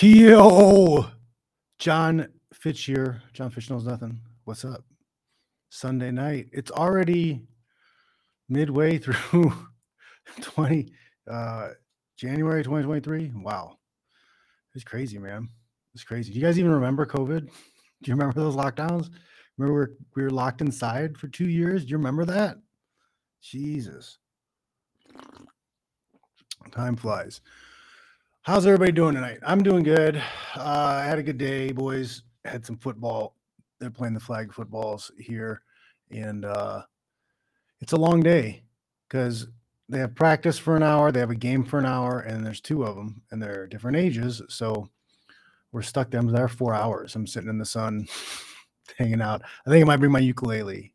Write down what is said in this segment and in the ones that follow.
Yo, Jon Fitch here. Jon Fitch knows nothing. What's up? Sunday night. It's already midway through 20 uh January 2023. Wow. It's crazy, man. It's crazy. Do you guys even remember COVID? Do you remember those lockdowns? Remember we were, we were locked inside for two years? Do you remember that? Jesus. Time flies. How's everybody doing tonight? I'm doing good. Uh, I had a good day, boys. Had some football. They're playing the flag footballs here, and uh, it's a long day because they have practice for an hour, they have a game for an hour, and there's two of them, and they're different ages. So we're stuck them there four hours. I'm sitting in the sun, hanging out. I think I might bring my ukulele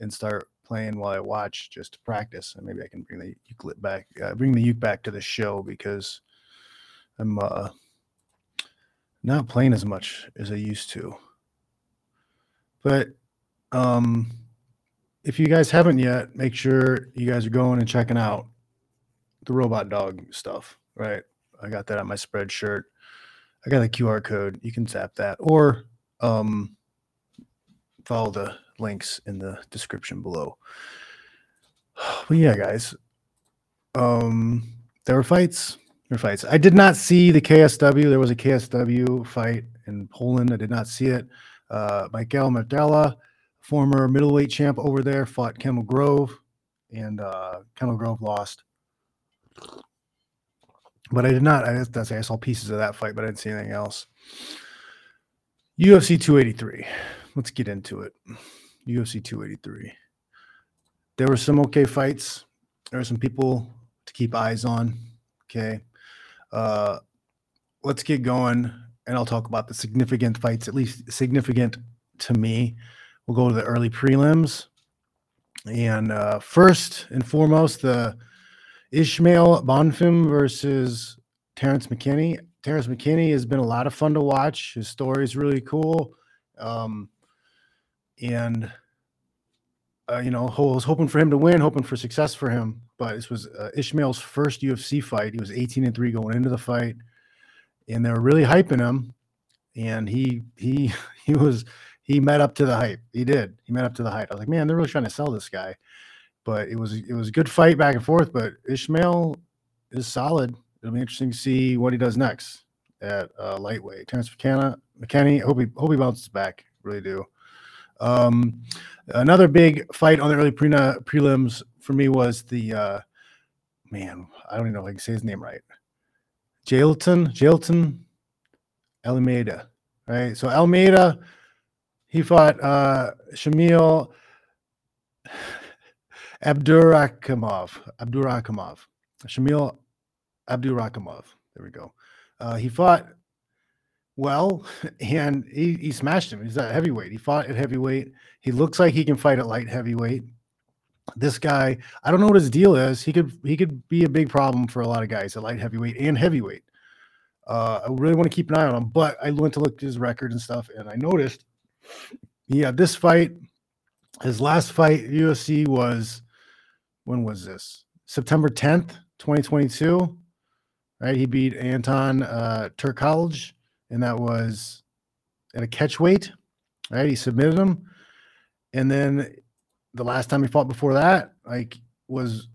and start playing while I watch just to practice, and maybe I can bring the ukulele back, uh, bring the uke back to the show because I'm uh, not playing as much as I used to. But um, if you guys haven't yet, make sure you guys are going and checking out the robot dog stuff. Right, I got that on my Spreadshirt. I got the QR code. You can tap that or um, follow the links in the description below. But yeah, guys, um, there were fights or fights. I did not see the KSW. There was a KSW fight in Poland. I did not see it. Uh, Michael Materla, former middleweight champ over there, fought Kendall Grove, and uh, Grove lost. But I did not. I, that's I saw pieces of that fight, but I didn't see anything else. UFC 283. Let's get into it. UFC 283. There were some okay fights. There were some people to keep eyes on. Okay. Uh, let's get going, and I'll talk about the significant fights, at least significant to me. We'll go to the early prelims. And uh, first and foremost, the Ismael Bonfim versus Terrence McKinney. Terrence McKinney has been a lot of fun to watch. His story is really cool. Um, and, uh, you know, I was hoping for him to win, hoping for success for him but this was uh, Ismael's first UFC fight. He was 18 and 3 going into the fight, and they were really hyping him. And he he he was he met up to the hype. He did. He met up to the hype. I was like, man, they're really trying to sell this guy. But it was it was a good fight back and forth. But Ismael is solid. It'll be interesting to see what he does next at uh, lightweight. Terrence McKenna, McKinney, hope he hope he bounces back. Really do. Um, another big fight on the early pre- prelims for me was the uh, man. I don't even know if I can say his name right. Jailton, Jailton Almeida. Right. So Almeida, he fought uh, Shamil Abdurakhimov. Abdurakhimov. Shamil Abdurakhimov. There we go. Uh, he fought well, and he, he smashed him. He's a heavyweight. He fought at heavyweight. He looks like he can fight at light heavyweight. This guy, I don't know what his deal is. He could he could be a big problem for a lot of guys at light heavyweight and heavyweight. Uh, I really want to keep an eye on him, but I went to look at his record and stuff, and I noticed, yeah, this fight, his last fight UFC was when was this? September 10th, 2022. Right, he beat Anton uh, and that was at a catch weight. Right, he submitted him, and then the last time he fought before that, like, was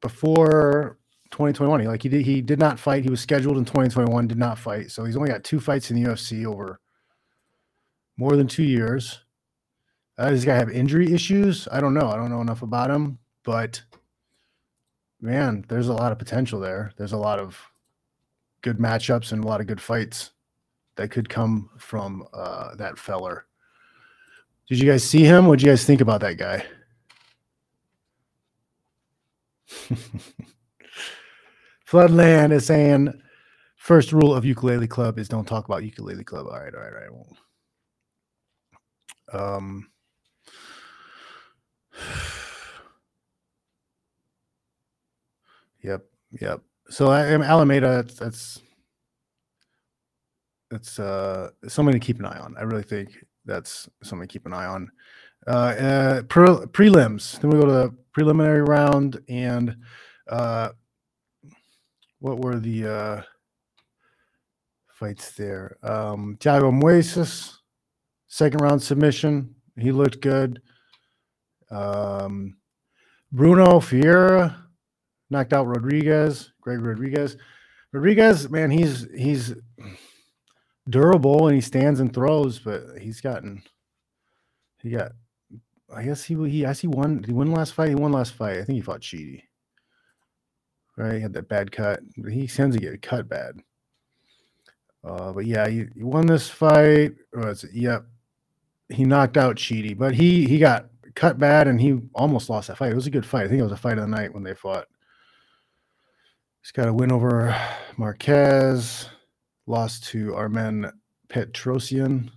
before 2021. He like he did he did not fight. He was scheduled in 2021, did not fight. So he's only got two fights in the UFC over more than two years. Uh, does this guy have injury issues? I don't know. I don't know enough about him, but man, there's a lot of potential there. There's a lot of good matchups and a lot of good fights that could come from uh, that feller. Did you guys see him? What did you guys think about that guy? Floodland is saying first rule of ukulele club is don't talk about ukulele club. All right, all right, all right. Well, um, yep, yep. So I am Almeida. That's, that's that's uh something to keep an eye on. I really think that's something to keep an eye on. Uh, uh pre- prelims. Then we go to the preliminary round, and uh, what were the uh, fights there. Um, Thiago Moises, second round submission. He looked good. Um, Brunno Ferreira knocked out Rodrigues, Greg Rodrigues. Rodrigues, man, he's he's durable and he stands and throws, but he's gotten he got I guess he he I see one he won last fight? He won last fight. I think he fought Chidi. Right? He had that bad cut. He tends to get cut bad. Uh, but yeah, he, he won this fight. Was it? Yep. He knocked out Chidi, but he he got cut bad and he almost lost that fight. It was a good fight. I think it was a fight of the night when they fought. He's got a win over Marquez, lost to Armen Petrosyan.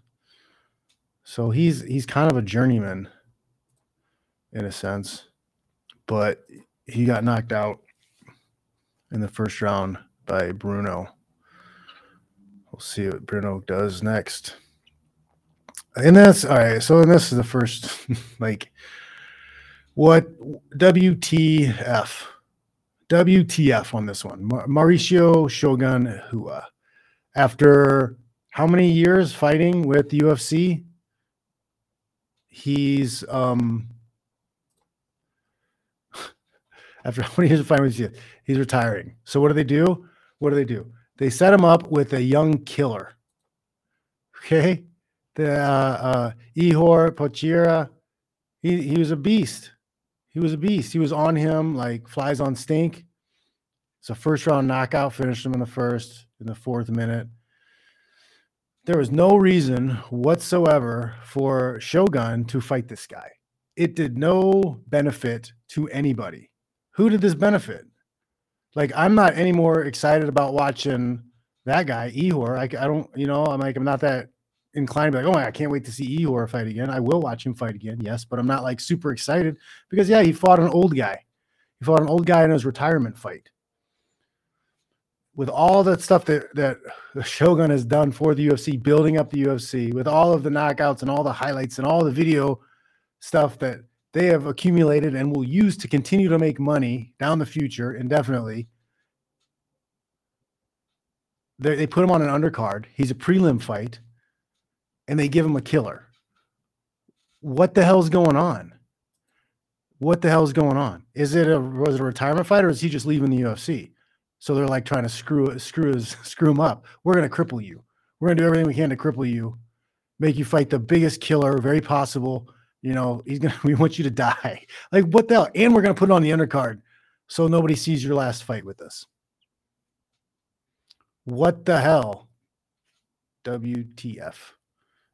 So he's he's kind of a journeyman in a sense, but he got knocked out in the first round by Brunno. We'll see what Brunno does next. And that's all right. So, this is the first, like, what WTF? WTF on this one. Mauricio Shogun Rua. After how many years fighting with the UFC? He's um after how many years of fighting with you, he's retiring. So what do they do? What do they do? They set him up with a young killer. Okay, the uh, uh, Ihor Potieria, he he was a beast. He was a beast. He was on him like flies on stink. It's a first round knockout. Finished him in the first, in the fourth minute. There was no reason whatsoever for Shogun to fight this guy. It did no benefit to anybody who did this benefit? Like, I'm not any more excited about watching that guy, Ihor. I, I don't, you know, I'm like, I'm not that inclined to be like, oh, I can't wait to see Ihor fight again. I will watch him fight again, yes, but I'm not like super excited because, yeah, he fought an old guy. He fought an old guy in his retirement fight. With all that stuff that that Shogun has done for the UFC, building up the UFC, with all of the knockouts and all the highlights and all the video stuff that they have accumulated and will use to continue to make money down the future indefinitely. They, they put him on an undercard. He's a prelim fight, and they give him a killer. What the hell's going on? What the hell's going on? Is it a was it a retirement fight or is he just leaving the UFC? So they're like trying to screw screw screw him up. We're gonna cripple you. We're gonna do everything we can to cripple you, make you fight the biggest killer very possible you know, he's gonna we want you to die. Like what the hell? And we're gonna put it on the undercard so nobody sees your last fight with us. What the hell? WTF.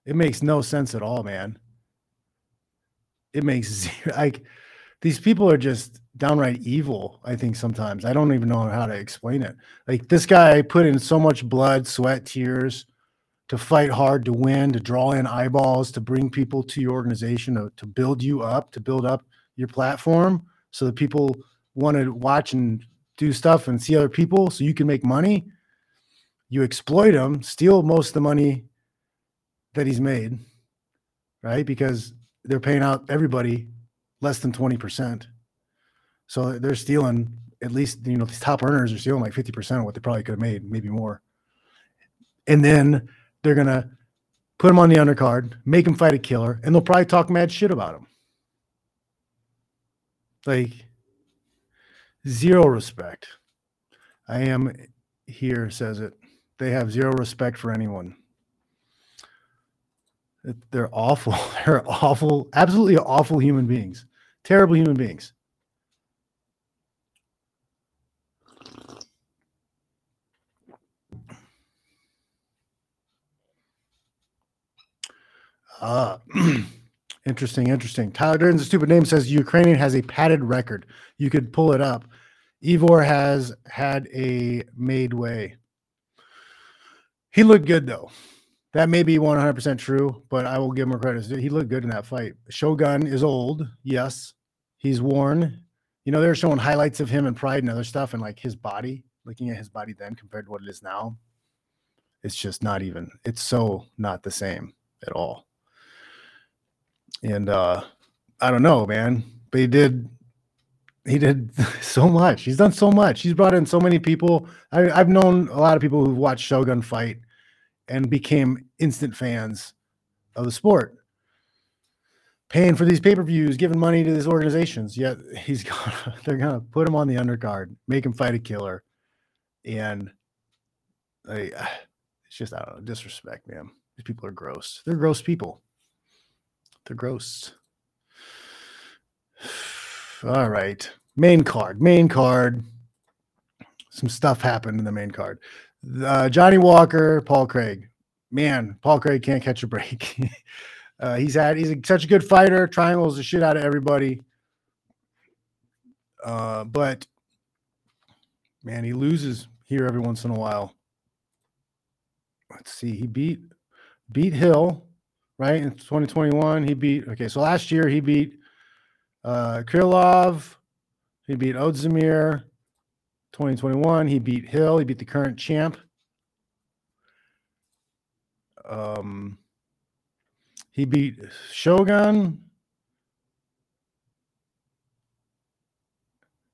It makes no sense at all, man. It makes zero like these people are just downright evil, I think sometimes. I don't even know how to explain it. Like this guy put in so much blood, sweat, tears to fight hard, to win, to draw in eyeballs, to bring people to your organization, to, to build you up, to build up your platform so that people want to watch and do stuff and see other people so you can make money. You exploit him, steal most of the money that he's made, right? Because they're paying out everybody less than 20%. So they're stealing at least, you know, these top earners are stealing like 50% of what they probably could have made, maybe more. And then they're to put him on the undercard, make him fight a killer, and they'll probably talk mad shit about him. Like, zero respect. I am here, says it. They have zero respect for anyone. They're awful. They're awful, absolutely awful human beings, terrible human beings. Uh, interesting, interesting. Tyler Durden's a stupid name says Ukrainian has a padded record. You could pull it up. Ivor has had a made way. He looked good though. That may be 100% true, but I will give him credit. He looked good in that fight. Shogun is old. Yes. He's worn. You know, they're showing highlights of him and pride and other stuff and like his body, looking at his body then compared to what it is now. It's just not even, it's so not the same at all and uh I don't know, man, but he did he did so much. He's done so much. He's brought in so many people. I, have known a lot of people who've watched Shogun fight, and became instant fans of the sport paying for these pay-per-views giving money to these organizations yet he's gonna they're gonna put him on the undercard make him fight a killer and like it's just i don't know disrespect man these people are gross they're gross people they're gross all right main card main card some stuff happened in the main card uh, Johnny Walker, Paul Craig. Man, Paul Craig can't catch a break. uh, he's had he's a, such a good fighter, triangles the shit out of everybody. Uh, but man, he loses here every once in a while. Let's see, he beat beat Hill, right? In 2021, he beat okay. So last year he beat uh Krylov, he beat Ozdemir, 2021. He beat Hill. He beat the current champ. Um, he beat Shogun.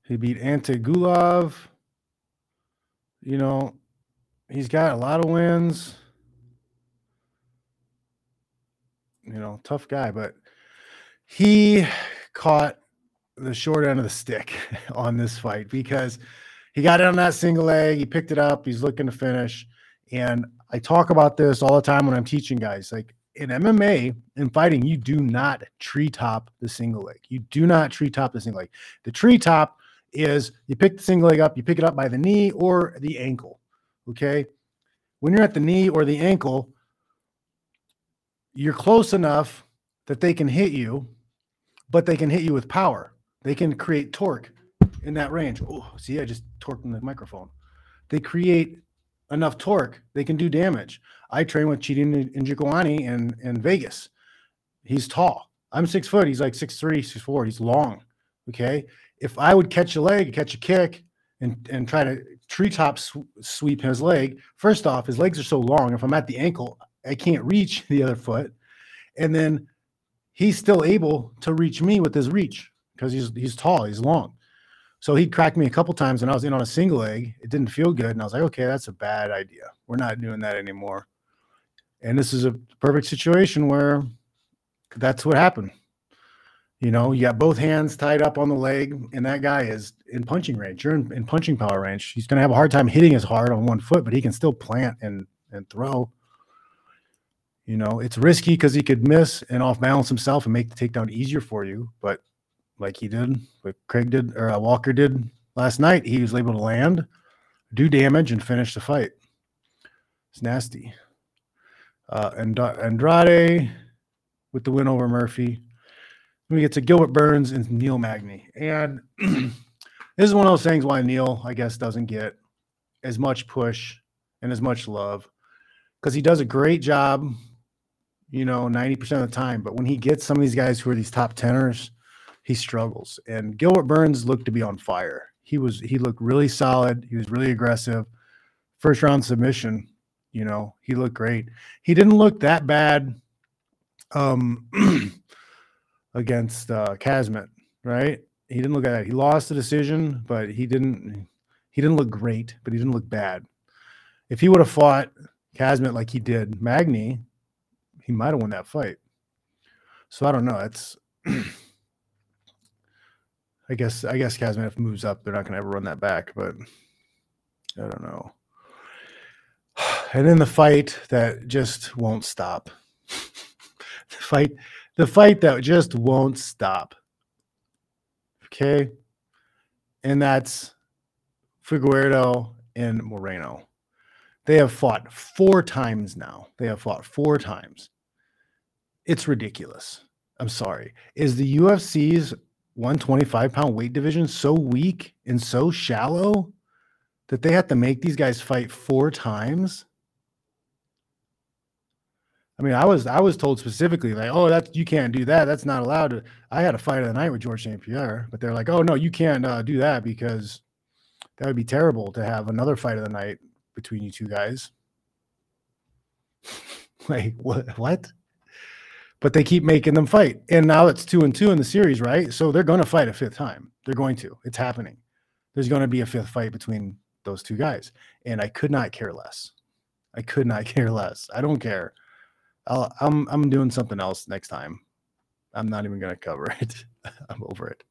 He beat Ante Gulov. You know, he's got a lot of wins. You know, tough guy, but he caught the short end of the stick on this fight because he got it on that single leg. He picked it up. He's looking to finish. And I talk about this all the time when I'm teaching guys. Like in MMA in fighting, you do not tree top the single leg. You do not tree top the single leg. The tree top is you pick the single leg up, you pick it up by the knee or the ankle. Okay. When you're at the knee or the ankle, you're close enough that they can hit you, but they can hit you with power. They can create torque in that range. Oh, see, I just torqued the microphone. They create enough torque, they can do damage. I train with Chidi Njokuani in, in Vegas. He's tall. I'm six foot. He's like six three, six four. He's long. Okay. If I would catch a leg, catch a kick, and and try to treetop sw- sweep his leg, first off, his legs are so long. If I'm at the ankle, I can't reach the other foot, and then he's still able to reach me with his reach because he's he's tall, he's long. So he cracked me a couple times and I was in on a single leg. It didn't feel good. And I was like, okay, that's a bad idea. We're not doing that anymore. And this is a perfect situation where that's what happened. You know, you got both hands tied up on the leg, and that guy is in punching range. You're in, in punching power range. He's going to have a hard time hitting as hard on one foot, but he can still plant and and throw. You know, it's risky because he could miss and off balance himself and make the takedown easier for you. But like he did, like Craig did, or uh, Walker did last night. He was able to land, do damage, and finish the fight. It's nasty. Uh, and Andrade with the win over Murphy. We get to Gilbert Burns and Neil Magny. And this is one of those things why Neil, I guess, doesn't get as much push and as much love because he does a great job, you know, 90% of the time. But when he gets some of these guys who are these top tenors, he struggles. And Gilbert Burns looked to be on fire. He was he looked really solid. He was really aggressive. First round submission, you know, he looked great. He didn't look that bad um against uh Khamzat, right? He didn't look at that. He lost the decision, but he didn't he didn't look great, but he didn't look bad. If he would have fought Khamzat like he did Magny, he might have won that fight. So I don't know. It's I guess I guess Khamzat moves up, they're not going to ever run that back. But I don't know. And then the fight that just won't stop. the fight, the fight that just won't stop. Okay, and that's Figueiredo and Moreno. They have fought four times now. They have fought four times. It's ridiculous. I'm sorry. Is the UFC's 125 pound weight division so weak and so shallow that they have to make these guys fight four times? I mean, I was I was told specifically like, oh, that's you can't do that. That's not allowed. I had a fight of the night with George St. Pierre, but they're like, oh no, you can't uh, do that because that would be terrible to have another fight of the night between you two guys. like what? What? But they keep making them fight. And now it's two and two in the series, right? So they're going to fight a fifth time. They're going to. It's happening. There's going to be a fifth fight between those two guys. And I could not care less. I could not care less. I don't care. I'll, I'm I'm doing something else next time. I'm not even gonna cover it. I'm over it.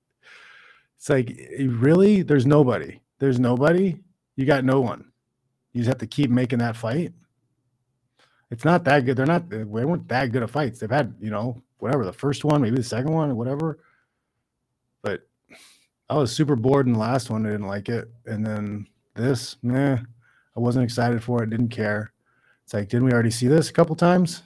It's like eh, really, there's nobody. There's nobody. You got no one. You just have to keep making that fight. It's not that good. They're not. They weren't that good of fights. They've had you know whatever the first one, maybe the second one, whatever. But I was super bored in the last one. I didn't like it, and then this, nah, I wasn't excited for it. Didn't care. It's like, didn't we already see this a couple times?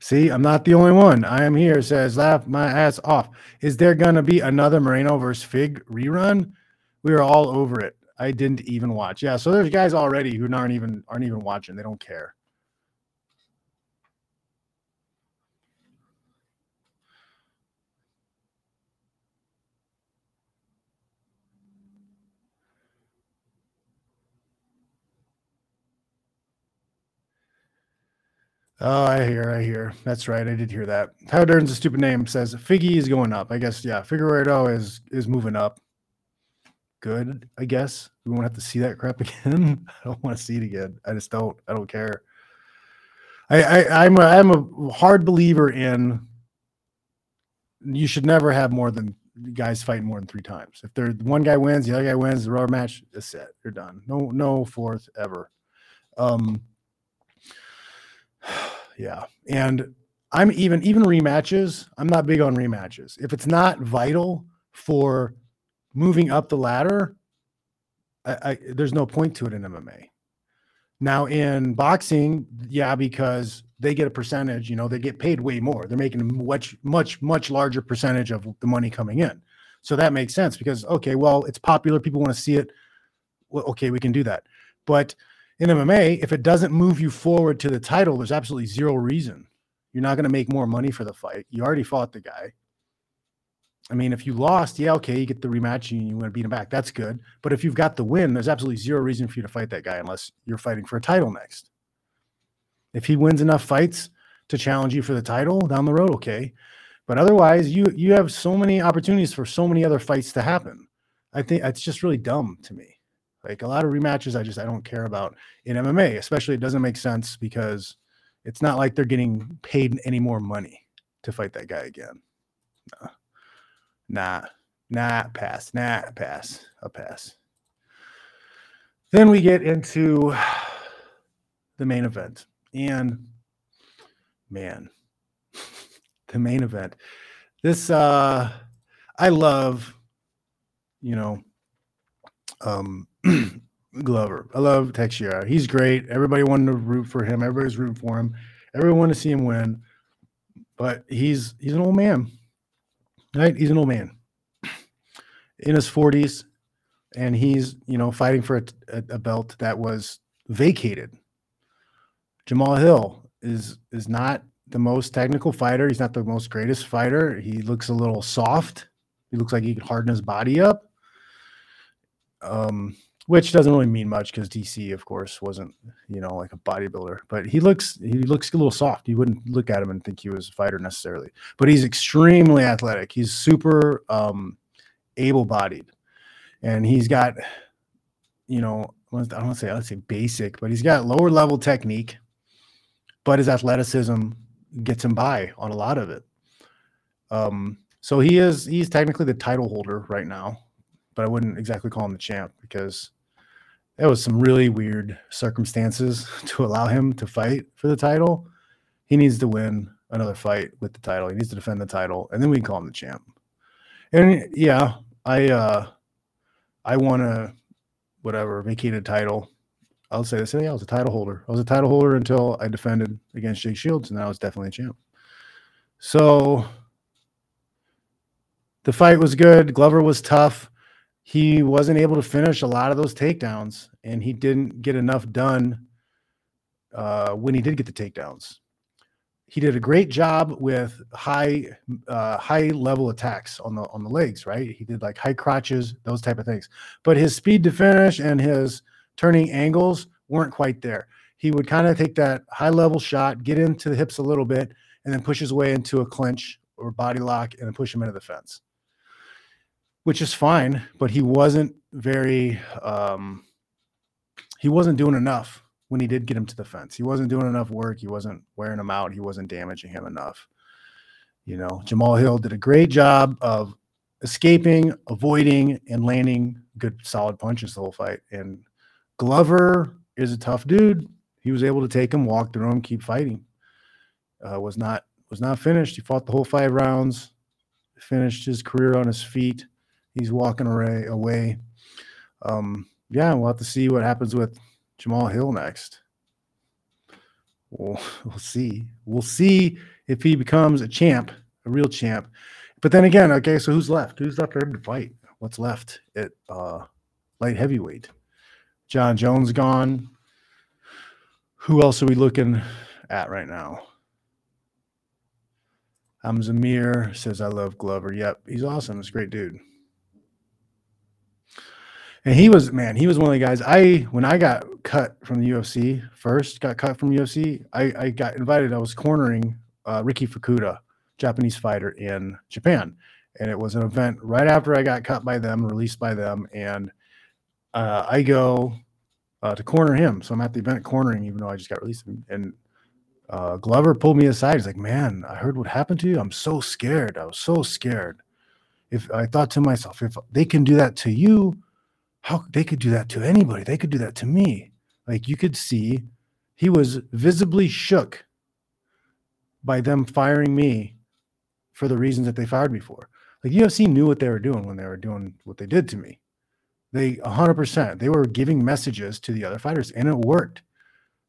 See, I'm not the only one. I am here, says laugh my ass off. Is there gonna be another Moreno versus Fig rerun? We are all over it. I didn't even watch. Yeah, so there's guys already who aren't even aren't even watching. They don't care. Oh, I hear, I hear. That's right. I did hear that. How Dern's a stupid name says Figgy is going up. I guess yeah. Figueroa is is moving up. Good, I guess. We won't have to see that crap again. I don't want to see it again. I just don't. I don't care. I, I I'm a, I'm a hard believer in. You should never have more than guys fighting more than three times. If they're one guy wins, the other guy wins, the rubber match is set. You're done. No no fourth ever. Um yeah. And I'm even even rematches. I'm not big on rematches. If it's not vital for moving up the ladder, I, I, there's no point to it in MMA. Now in boxing, yeah, because they get a percentage. You know, they get paid way more. They're making a much much much larger percentage of the money coming in. So that makes sense because okay, well, it's popular. People want to see it. Well, okay, we can do that. But in MMA, if it doesn't move you forward to the title, there's absolutely zero reason. You're not going to make more money for the fight. You already fought the guy. I mean, if you lost, yeah, okay, you get the rematch and you want to beat him back. That's good. But if you've got the win, there's absolutely zero reason for you to fight that guy unless you're fighting for a title next. If he wins enough fights to challenge you for the title down the road, okay. But otherwise, you you have so many opportunities for so many other fights to happen. I think it's just really dumb to me. Like a lot of rematches, I just I don't care about in MMA. Especially, it doesn't make sense because it's not like they're getting paid any more money to fight that guy again. Nah, nah, pass, nah, pass, a pass. Then we get into the main event, and man, the main event. This uh, I love, you know, um, Glover. I love Teixeira. He's great. Everybody wanted to root for him. Everybody's rooting for him. Everyone wanted to see him win. But he's he's an old man. Right? He's an old man. In his 40s. And he's, you know, fighting for a, a, a belt that was vacated. Jamal Hill is is not the most technical fighter. He's not the most greatest fighter. He looks a little soft. He looks like he could harden his body up um, which doesn't really mean much because DC, of course, wasn't you know like a bodybuilder, but he looks he looks a little soft. You wouldn't look at him and think he was a fighter necessarily, but he's extremely athletic. He's super um, able-bodied, and he's got you know I don't want to say let's say basic, but he's got lower level technique, but his athleticism gets him by on a lot of it. Um, so he is he's technically the title holder right now but I wouldn't exactly call him the champ because there was some really weird circumstances to allow him to fight for the title. He needs to win another fight with the title. He needs to defend the title, and then we can call him the champ. And yeah, I uh I want to whatever vacated title. I'll say this: yeah, I was a title holder. I was a title holder until I defended against Jake Shields, and I was definitely a champ. So the fight was good. Glover was tough he wasn't able to finish a lot of those takedowns, and he didn't get enough done uh, when he did get the takedowns. He did a great job with high uh, high level attacks on the on the legs, right? He did like high crotches, those type of things. But his speed to finish and his turning angles weren't quite there. He would kind of take that high level shot, get into the hips a little bit, and then push his way into a clinch or body lock and then push him into the fence. Which is fine, but he wasn't very um he wasn't doing enough when he did get him to the fence. He wasn't doing enough work. He wasn't wearing him out. He wasn't damaging him enough. You know, Jamal Hill did a great job of escaping, avoiding, and landing good solid punches the whole fight. And Glover is a tough dude. He was able to take him, walk through him, keep fighting. Uh, was not was not finished. He fought the whole five rounds, finished his career on his feet. He's walking away. away. Um, yeah, we'll have to see what happens with Jamal Hill next. We'll, we'll see. We'll see if he becomes a champ, a real champ. But then again, okay, so who's left? Who's left for him to fight? What's left at uh, light heavyweight? Jon Jones gone. Who else are we looking at right now? I'm Zamir says I love Glover. Yep, he's awesome. He's a great dude. And he was man, he was one of the guys. I when I got cut from the UFC first, got cut from UFC. I, I got invited. I was cornering uh, Riki Fukuda, Japanese fighter in Japan, and it was an event right after I got cut by them, released by them, and uh, I go uh, to corner him. So I'm at the event cornering, even though I just got released. And uh, Glover pulled me aside. He's like, "Man, I heard what happened to you. I'm so scared. I was so scared. If I thought to myself, if they can do that to you, how they could do that to anybody? They could do that to me. Like you could see, he was visibly shook by them firing me for the reasons that they fired me for. Like UFC knew what they were doing when they were doing what they did to me. They 100%. They were giving messages to the other fighters, and it worked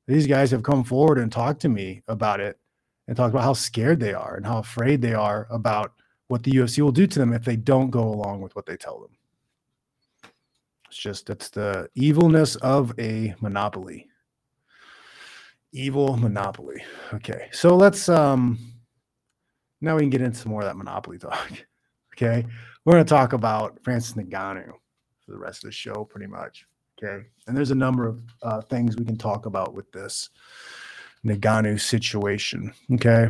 these guys have come forward and talked to me about it and talked about how scared they are and how afraid they are about what the UFC will do to them if they don't go along with what they tell them. It's just it's the evilness of a monopoly. Evil monopoly. Okay. So let's um now we can get into more of that monopoly talk. Okay. We're going to talk about Francis Ngannou for the rest of the show pretty much. Okay. And there's a number of uh, things we can talk about with this Ngannou situation. Okay.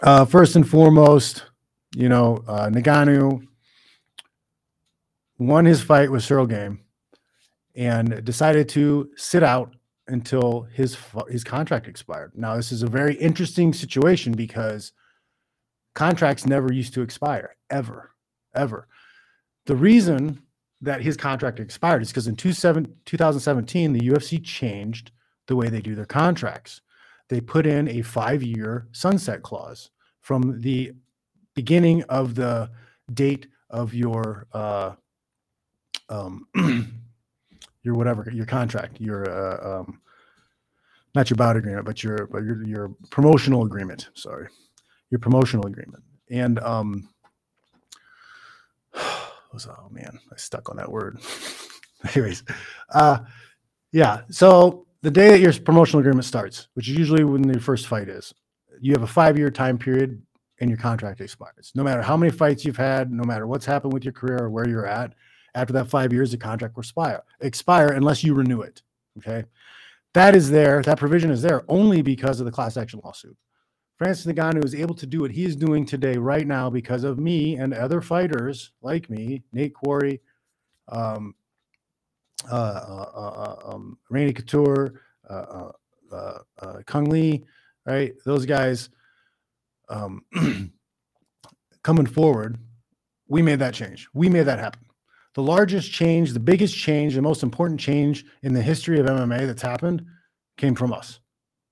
Uh, first and foremost, you know, uh, Ngannou won his fight with Ciryl Gane and decided to sit out until his his contract expired. Now, this is a very interesting situation because contracts never used to expire ever, ever. The reason that his contract expired is because in 2017, the UFC changed the way they do their contracts. They put in a five year sunset clause from the beginning of the date of your uh, um, your whatever your contract, your uh, um, not your bout agreement, but your but your your promotional agreement. Sorry, your promotional agreement, and um, was oh man, I stuck on that word. Anyways, uh, yeah. So the day that your promotional agreement starts, which is usually when your first fight is, you have a five-year time period and your contract expires. No matter how many fights you've had, no matter what's happened with your career or where you're at, after that five years, the contract will expire, expire unless you renew it. Okay. That is there. That provision is there only because of the class action lawsuit. Francis Ngannou is able to do what he is doing today, right now, because of me and other fighters like me, Nate Quarry, um, uh, uh, uh, uh um, Randy Couture, uh, Cung Le, right? Those guys um, coming forward, we made that change. We made that happen. The largest change, the biggest change, the most important change in the history of MMA that's happened came from us.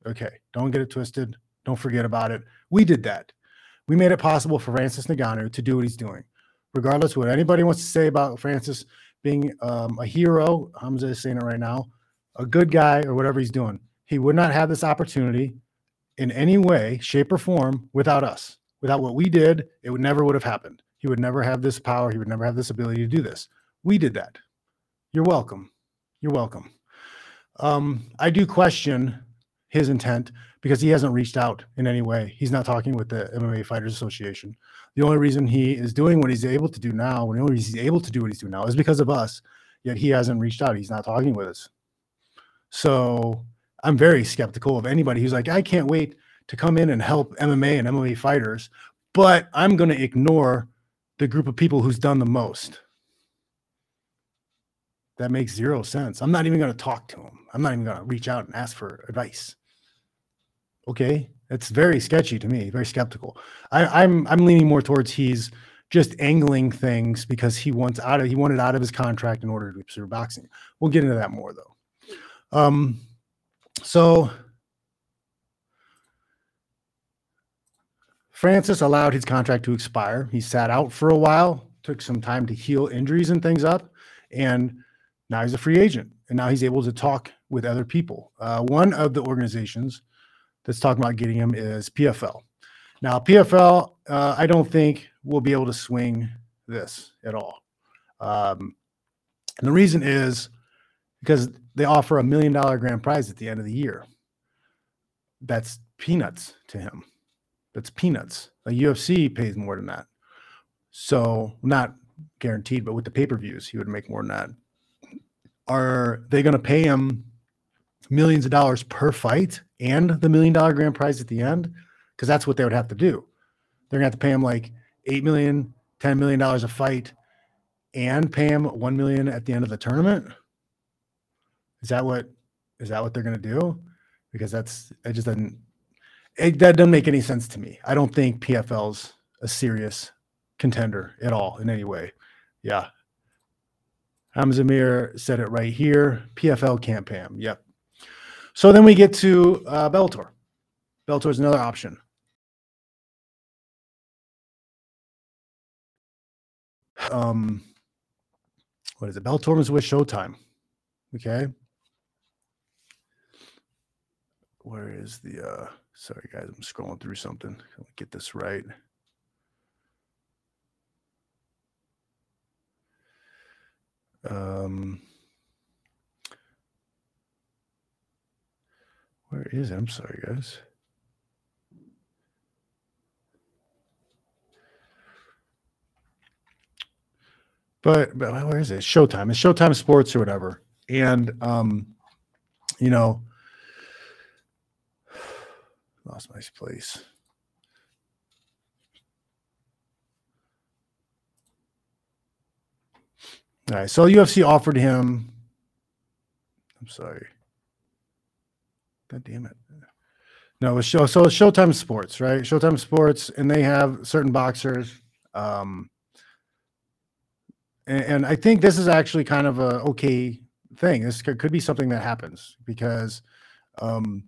Okay, don't get it twisted. Don't forget about it. We did that. We made it possible for Francis Ngannou to do what he's doing, regardless of what anybody wants to say about Francis being um, a hero. Hamza is saying it right now, a good guy or whatever he's doing. He would not have this opportunity in any way, shape, or form without us. Without what we did, it would never would have happened. He would never have this power. He would never have this ability to do this. We did that. You're welcome. You're welcome. Um, I do question his intent because he hasn't reached out in any way. He's not talking with the MMA Fighters Association. The only reason he is doing what he's able to do now, the only reason he's able to do what he's doing now, is because of us. Yet he hasn't reached out. He's not talking with us. So I'm very skeptical of anybody who's like, I can't wait to come in and help MMA and MMA fighters, but I'm going to ignore the group of people who's done the most. That makes zero sense. I'm not even going to talk to him. I'm not even going to reach out and ask for advice. Okay, it's very sketchy to me. Very skeptical. I, I'm I'm leaning more towards he's just angling things because he wants out of he wanted out of his contract in order to pursue boxing. We'll get into that more though. Um, so Francis allowed his contract to expire. He sat out for a while, took some time to heal injuries and things up, and now he's a free agent. And now he's able to talk with other people. Uh, one of the organizations that's talking about getting him is PFL. Now, PFL, uh, I don't think will be able to swing this at all. Um, and the reason is because they offer a million dollar grand prize at the end of the year. That's peanuts to him. That's peanuts. A UFC pays more than that. So not guaranteed, but with the pay-per-views, he would make more than that. Are they going to pay him millions of dollars per fight and the million dollar grand prize at the end? Because that's what they would have to do. They're going to have to pay him like eight million, ten million dollars a fight, and pay him one million at the end of the tournament. Is that what is that what they're going to do? Because that's it just doesn't it, that doesn't make any sense to me. I don't think PFL's a serious contender at all in any way. Yeah. Hamzamir said it right here. PFL can't pay. Yep. So then we get to uh, Bellator. Bellator is another option. Um, what is it? Bellator was with Showtime. Okay. Where is the uh Sorry, guys, I'm scrolling through something. Get this right. Um, where is it? I'm sorry, guys. But, but where is it? Showtime. It's Showtime Sports or whatever. And um, you know, Lost my place. All right. So UFC offered him. I'm sorry. God damn it. No, it's show. So Showtime Sports, right? Showtime Sports, and they have certain boxers. Um, and, and I think this is actually kind of a okay thing. This could, could be something that happens because um,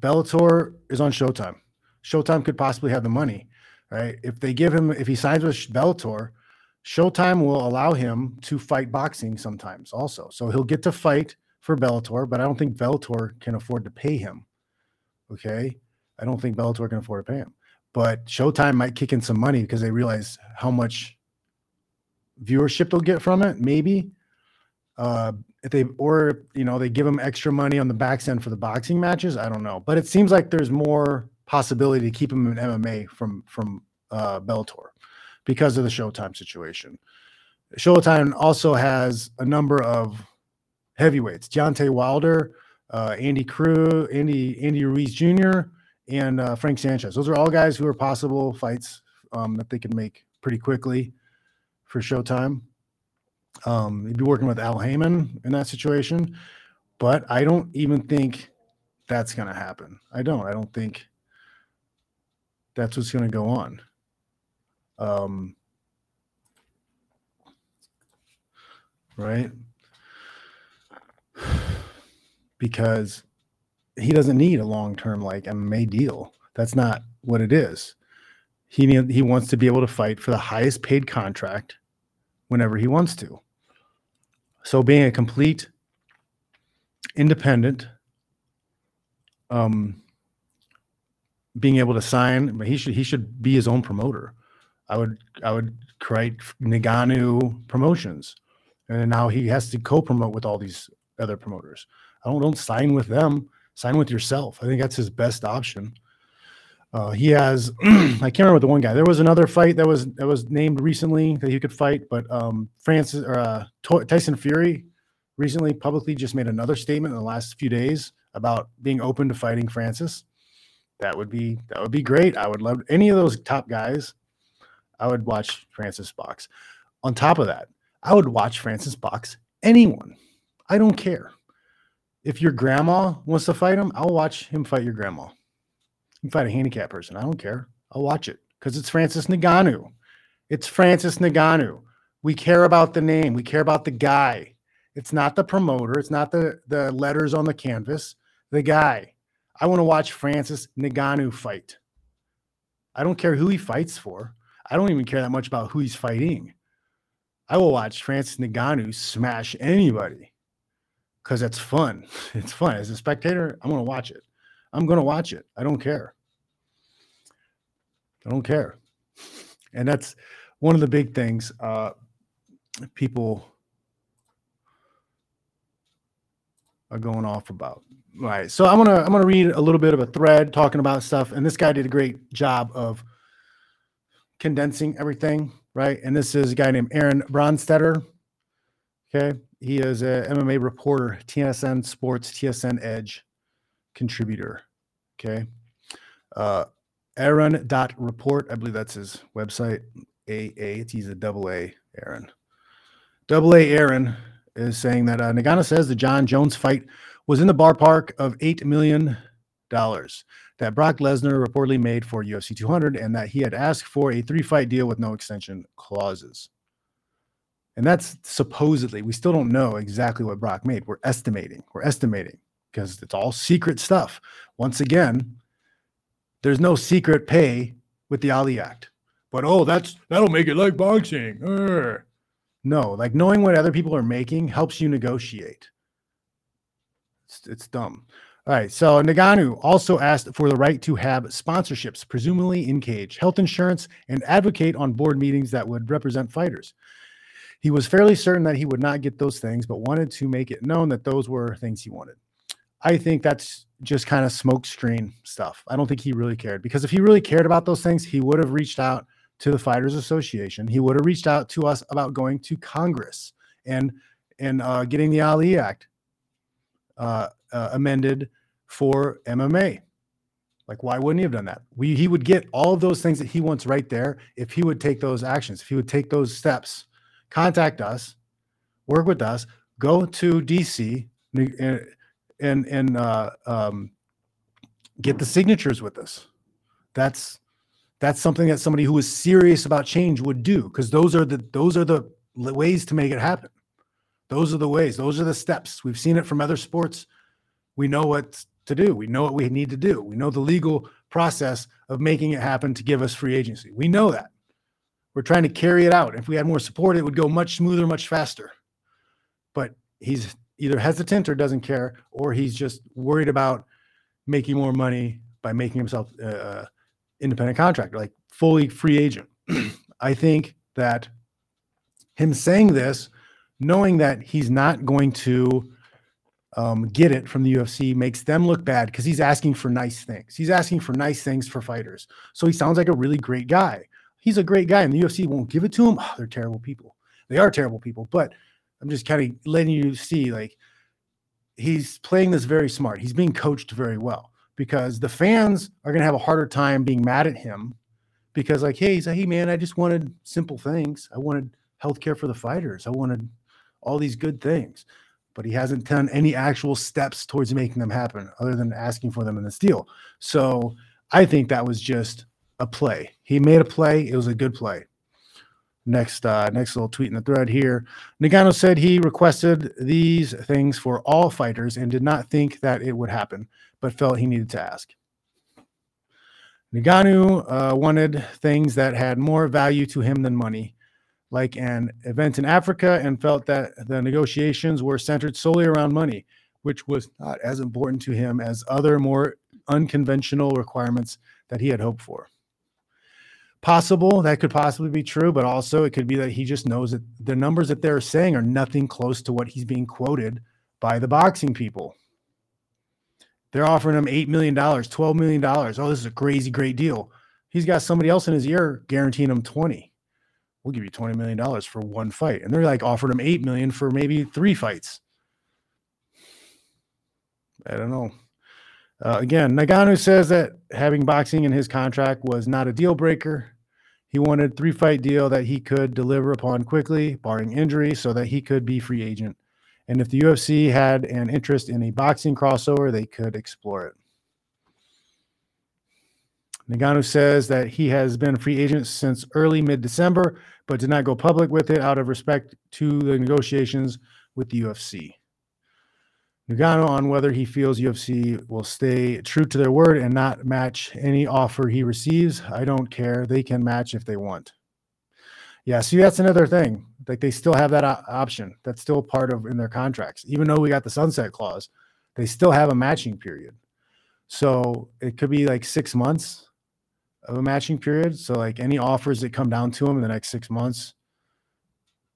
Bellator is on Showtime. Showtime could possibly have the money, right? If they give him, if he signs with Bellator, Showtime will allow him to fight boxing sometimes also. So he'll get to fight for Bellator, but I don't think Bellator can afford to pay him. Okay. I don't think Bellator can afford to pay him. But Showtime might kick in some money because they realize how much viewership they'll get from it, maybe. Uh, they or you know they give them extra money on the back end for the boxing matches. I don't know, but it seems like there's more possibility to keep him in MMA from from uh, Bellator because of the Showtime situation. Showtime also has a number of heavyweights: Deontay Wilder, uh, Andy Crew, Andy Andy Ruiz Jr., and uh, Frank Sanchez. Those are all guys who are possible fights um, that they can make pretty quickly for Showtime. Um, he'd be working with Al Haymon in that situation, but I don't even think that's going to happen. I don't. I don't think that's what's going to go on. Um, right? Because he doesn't need a long term like MMA deal. That's not what it is. He need, he wants to be able to fight for the highest paid contract whenever he wants to. So being a complete independent, um, being able to sign, but he should he should be his own promoter. I would I would create Ngannou promotions, and now he has to co-promote with all these other promoters. I don't don't sign with them. Sign with yourself. I think that's his best option. Uh, he has I can't remember the one guy. There was another fight that was that was named recently that he could fight, but um, Francis or uh, Tyson Fury recently publicly just made another statement in the last few days about being open to fighting Francis. that would be that would be great. I would love any of those top guys. I would watch Francis box. On top of that, I would watch Francis box anyone. I don't care. If your grandma wants to fight him, I'll watch him fight your grandma. Can fight a handicapped person. I don't care. I'll watch it because it's Francis Ngannou. It's Francis Ngannou. We care about the name. We care about the guy. It's not the promoter. It's not the the letters on the canvas. The guy. I want to watch Francis Ngannou fight. I don't care who he fights for. I don't even care that much about who he's fighting. I will watch Francis Ngannou smash anybody because that's fun. It's fun. As a spectator, I'm going to watch it. I'm going to watch it. I don't care. I don't care. And that's one of the big things uh, people are going off about. All right. So I'm gonna I'm gonna read a little bit of a thread talking about stuff, and this guy did a great job of condensing everything, right? And this is a guy named Aaron Bronsteter. Okay. He is a MMA reporter, TSN Sports, TSN Edge contributor. Okay. Uh Aaron dot report. I believe that's his website. A A. He's a double A Aaron. Double A Aaron is saying that uh, Ngannou says the Jon Jones fight was in the ballpark of $8 million that Brock Lesnar reportedly made for UFC 200 and that he had asked for a three fight deal with no extension clauses. And that's supposedly, we still don't know exactly what Brock made. We're estimating. We're estimating because it's all secret stuff. Once again, there's no secret pay with the Ali Act. But oh, that's that'll make it like boxing. Urgh. No, like knowing what other people are making helps you negotiate. It's, it's dumb. All right. So Ngannou also asked for the right to have sponsorships, presumably in cage, health insurance, and advocate on board meetings that would represent fighters. He was fairly certain that he would not get those things, but wanted to make it known that those were things he wanted. I think that's just kind of smoke screen stuff. I don't think he really cared because if he really cared about those things, he would have reached out to the Fighters Association. He would have reached out to us about going to Congress and and uh, getting the Ali Act uh, uh, amended for MMA. Like, why wouldn't he have done that? We he would get all of those things that he wants right there if he would take those actions. If he would take those steps, contact us, work with us, go to DC and and, uh, um, get the signatures with us. That's that's something that somebody who is serious about change would do because those are the those are the ways to make it happen. Those are the ways those are the steps. We've seen it from other sports. We know what to do. We know what we need to do. We know the legal process of making it happen to give us free agency. We know that. We're trying to carry it out. If we had more support it would go much smoother much faster. But he's either hesitant or doesn't care or he's just worried about making more money by making himself uh, uh independent contractor, like fully free agent. I think that him saying this, knowing that he's not going to um, get it from the UFC, makes them look bad because he's asking for nice things. He's asking for nice things for fighters. So he sounds like a really great guy. He's a great guy, and the UFC won't give it to him. Oh, they're terrible people. They are terrible people. But I'm just kind of letting you see, like, he's playing this very smart. He's being coached very well because the fans are going to have a harder time being mad at him because like hey he's like hey man i just wanted simple things. I wanted health care for the fighters. I wanted all these good things. But he hasn't done any actual steps towards making them happen other than asking for them in this deal so i think that was just a play. He made a play. It was a good play next uh next little tweet in the thread here Ngannou said he requested these things for all fighters and did not think that it would happen but felt he needed to ask. Ngannou uh, wanted things that had more value to him than money, like an event in Africa, and felt that the negotiations were centered solely around money, which was not as important to him as other more unconventional requirements that he had hoped for. Possible that could possibly be true, but also it could be that he just knows that the numbers that they're saying are nothing close to what he's being quoted by the boxing people. They're offering him $8 million, $12 million. Oh, this is a crazy, great deal. He's got somebody else in his ear guaranteeing him 20. We'll give you $20 million for one fight. And they're like offering him 8 million for maybe three fights. I don't know. Uh, again, Ngannou says that having boxing in his contract was not a deal breaker. He wanted three fight deal that he could deliver upon quickly, barring injury, so that he could be free agent. And if the UFC had an interest in a boxing crossover, they could explore it. Ngannou says that he has been a free agent since early mid December, but did not go public with it out of respect to the negotiations with the UFC. Ngannou on whether he feels UFC will stay true to their word and not match any offer he receives. I don't care. They can match if they want. Yeah, see, that's another thing. Like they still have that option. That's still part of in their contracts. Even though we got the sunset clause, they still have a matching period. So it could be like six months of a matching period. So like any offers that come down to him in the next six months,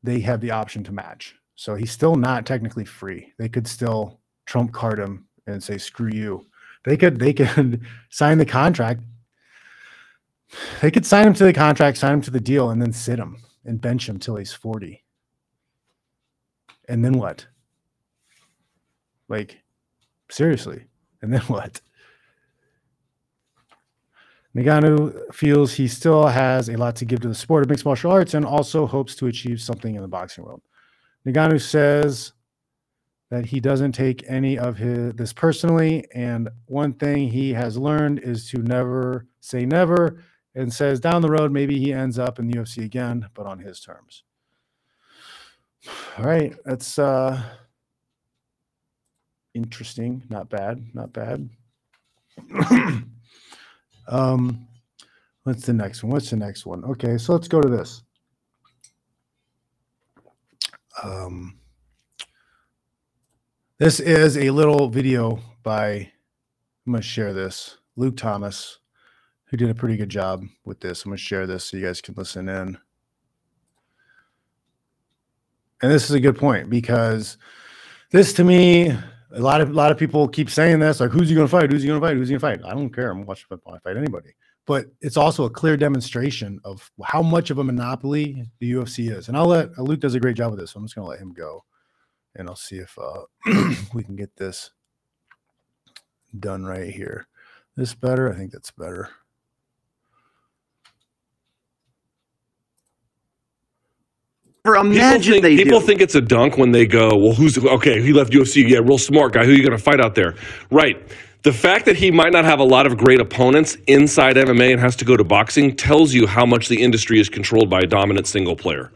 they have the option to match. So he's still not technically free. They could still trump card him and say screw you. They could they could sign the contract. They could sign him to the contract, sign him to the deal, and then sit him and bench him till he's 40. And then what? Like, seriously. And then what? Ngannou feels he still has a lot to give to the sport of mixed martial arts and also hopes to achieve something in the boxing world. Ngannou says that he doesn't take any of his this personally, and one thing he has learned is to never say never, and says down the road maybe he ends up in the UFC again, but on his terms. All right, that's uh interesting. Not bad. Not bad. um, what's the next one? What's the next one? Okay, so let's go to this. Um, this is a little video by, I'm going to share this, Luke Thomas, who did a pretty good job with this. I'm going to share this so you guys can listen in. And this is a good point because this to me, a lot of a lot of people keep saying this, like, who's he gonna fight? Who's he gonna fight? Who's he gonna fight? I don't care. I'm watching I fight anybody. But it's also a clear demonstration of how much of a monopoly the UFC is. And I'll let Luke does a great job with this. So I'm just gonna let him go and I'll see if uh, we can get this done right here. This better? I think that's better. People imagine think, they people do. think it's a dunk when they go, well, who's okay? He left UFC. Yeah, real smart guy. Who are you going to fight out there? Right. The fact that he might not have a lot of great opponents inside MMA and has to go to boxing tells you how much the industry is controlled by a dominant single player.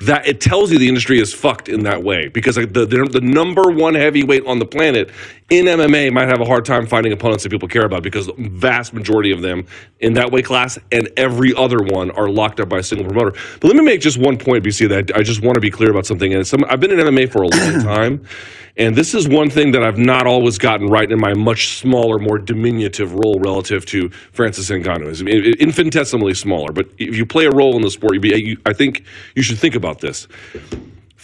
That it tells you the industry is fucked in that way. Because the, the the number one heavyweight on the planet in MMA might have a hard time finding opponents that people care about because the vast majority of them in that weight class and every other one are locked up by a single promoter. But let me make just one point, BC, that I just want to be clear about something. And some, I've been in MMA for a long time, and this is one thing that I've not always gotten right in my much smaller, more diminutive role relative to Francis Ngannou. Is infinitesimally smaller, but if you play a role in the sport, be, you, I think you should think about this.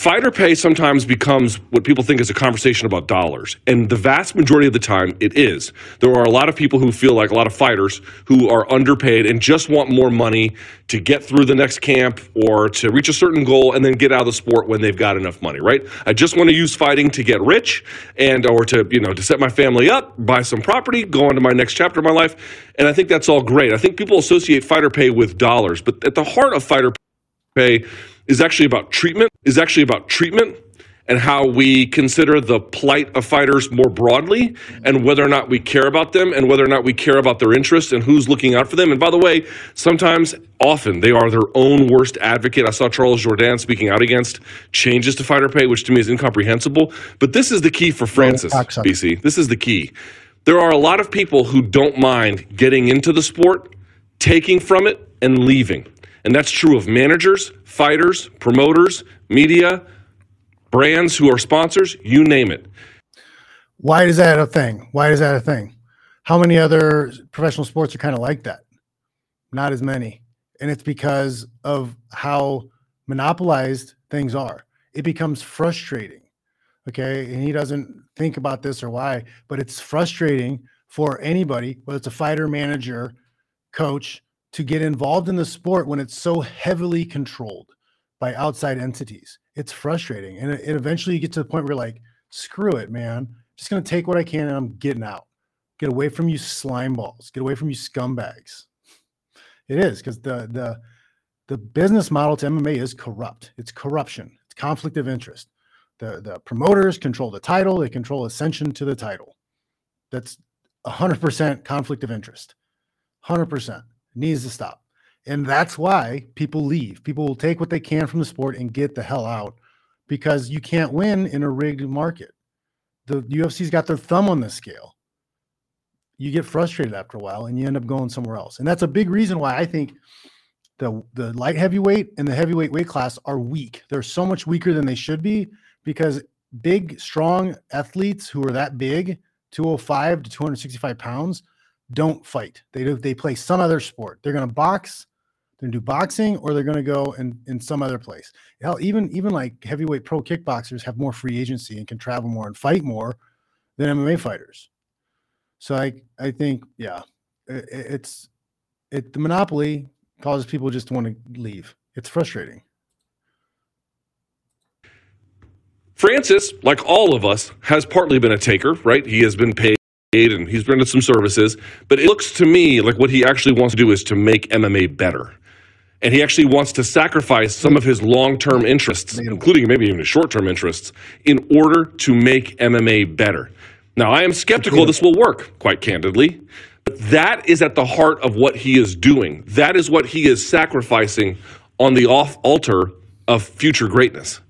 Fighter pay sometimes becomes what people think is a conversation about dollars. And the vast majority of the time, it is. There are a lot of people who feel like a lot of fighters who are underpaid and just want more money to get through the next camp or to reach a certain goal and then get out of the sport when they've got enough money, right? I just want to use fighting to get rich and or to, you know, to set my family up, buy some property, go on to my next chapter of my life. And I think that's all great. I think people associate fighter pay with dollars, but at the heart of fighter pay is actually about treatment is actually about treatment and how we consider the plight of fighters more broadly and whether or not we care about them and whether or not we care about their interests and who's looking out for them. And by the way sometimes often they are their own worst advocate. I saw charles Jordan speaking out against changes to fighter pay which to me is incomprehensible. But this is the key for francis bc this is the key. There are a lot of people who don't mind getting into the sport taking from it and leaving and that's true of managers, fighters, promoters, media, brands who are sponsors, you name it. Why is that a thing? Why is that a thing? How many other professional sports are kind of like that? Not as many. And it's because of how monopolized things are. It becomes frustrating. Okay. And he doesn't think about this or why, but it's frustrating for anybody, whether it's a fighter, manager, coach, to get involved in the sport when it's so heavily controlled by outside entities. It's frustrating. And it, it eventually you get to the point where you're like, screw it, man. I'm Just going to take what I can and I'm getting out Get away from you slime balls. Get away from you scumbags. It is because the the the business model to MMA is corrupt. It's corruption. It's conflict of interest. The the promoters control the title. They control ascension to the title. That's hundred percent conflict of interest. Hundred percent needs to stop. And that's why people leave. People will take what they can from the sport and get the hell out because you can't win in a rigged market. The UFC's got their thumb on the scale. You get frustrated after a while and you end up going somewhere else. And that's a big reason why I think the the light heavyweight and the heavyweight weight class are weak. They're so much weaker than they should be because big, strong athletes who are that big, 205 to 265 pounds, don't fight. They do they play some other sport. They're gonna box, they're gonna do boxing, or they're gonna go in, in some other place. Hell, even even like heavyweight pro kickboxers have more free agency and can travel more and fight more than MMA fighters. So I I think yeah, it, it's it the monopoly causes people just to want to leave. It's frustrating. Francis, like all of us, has partly been a taker, right? He has been paid and he's rendered some services, but it looks to me like what he actually wants to do is to make MMA better. And he actually wants to sacrifice some of his long term interests, including maybe even his short term interests, in order to make MMA better. Now, I am skeptical this will work, quite candidly, but that is at the heart of what he is doing. That is what he is sacrificing on the off altar of future greatness.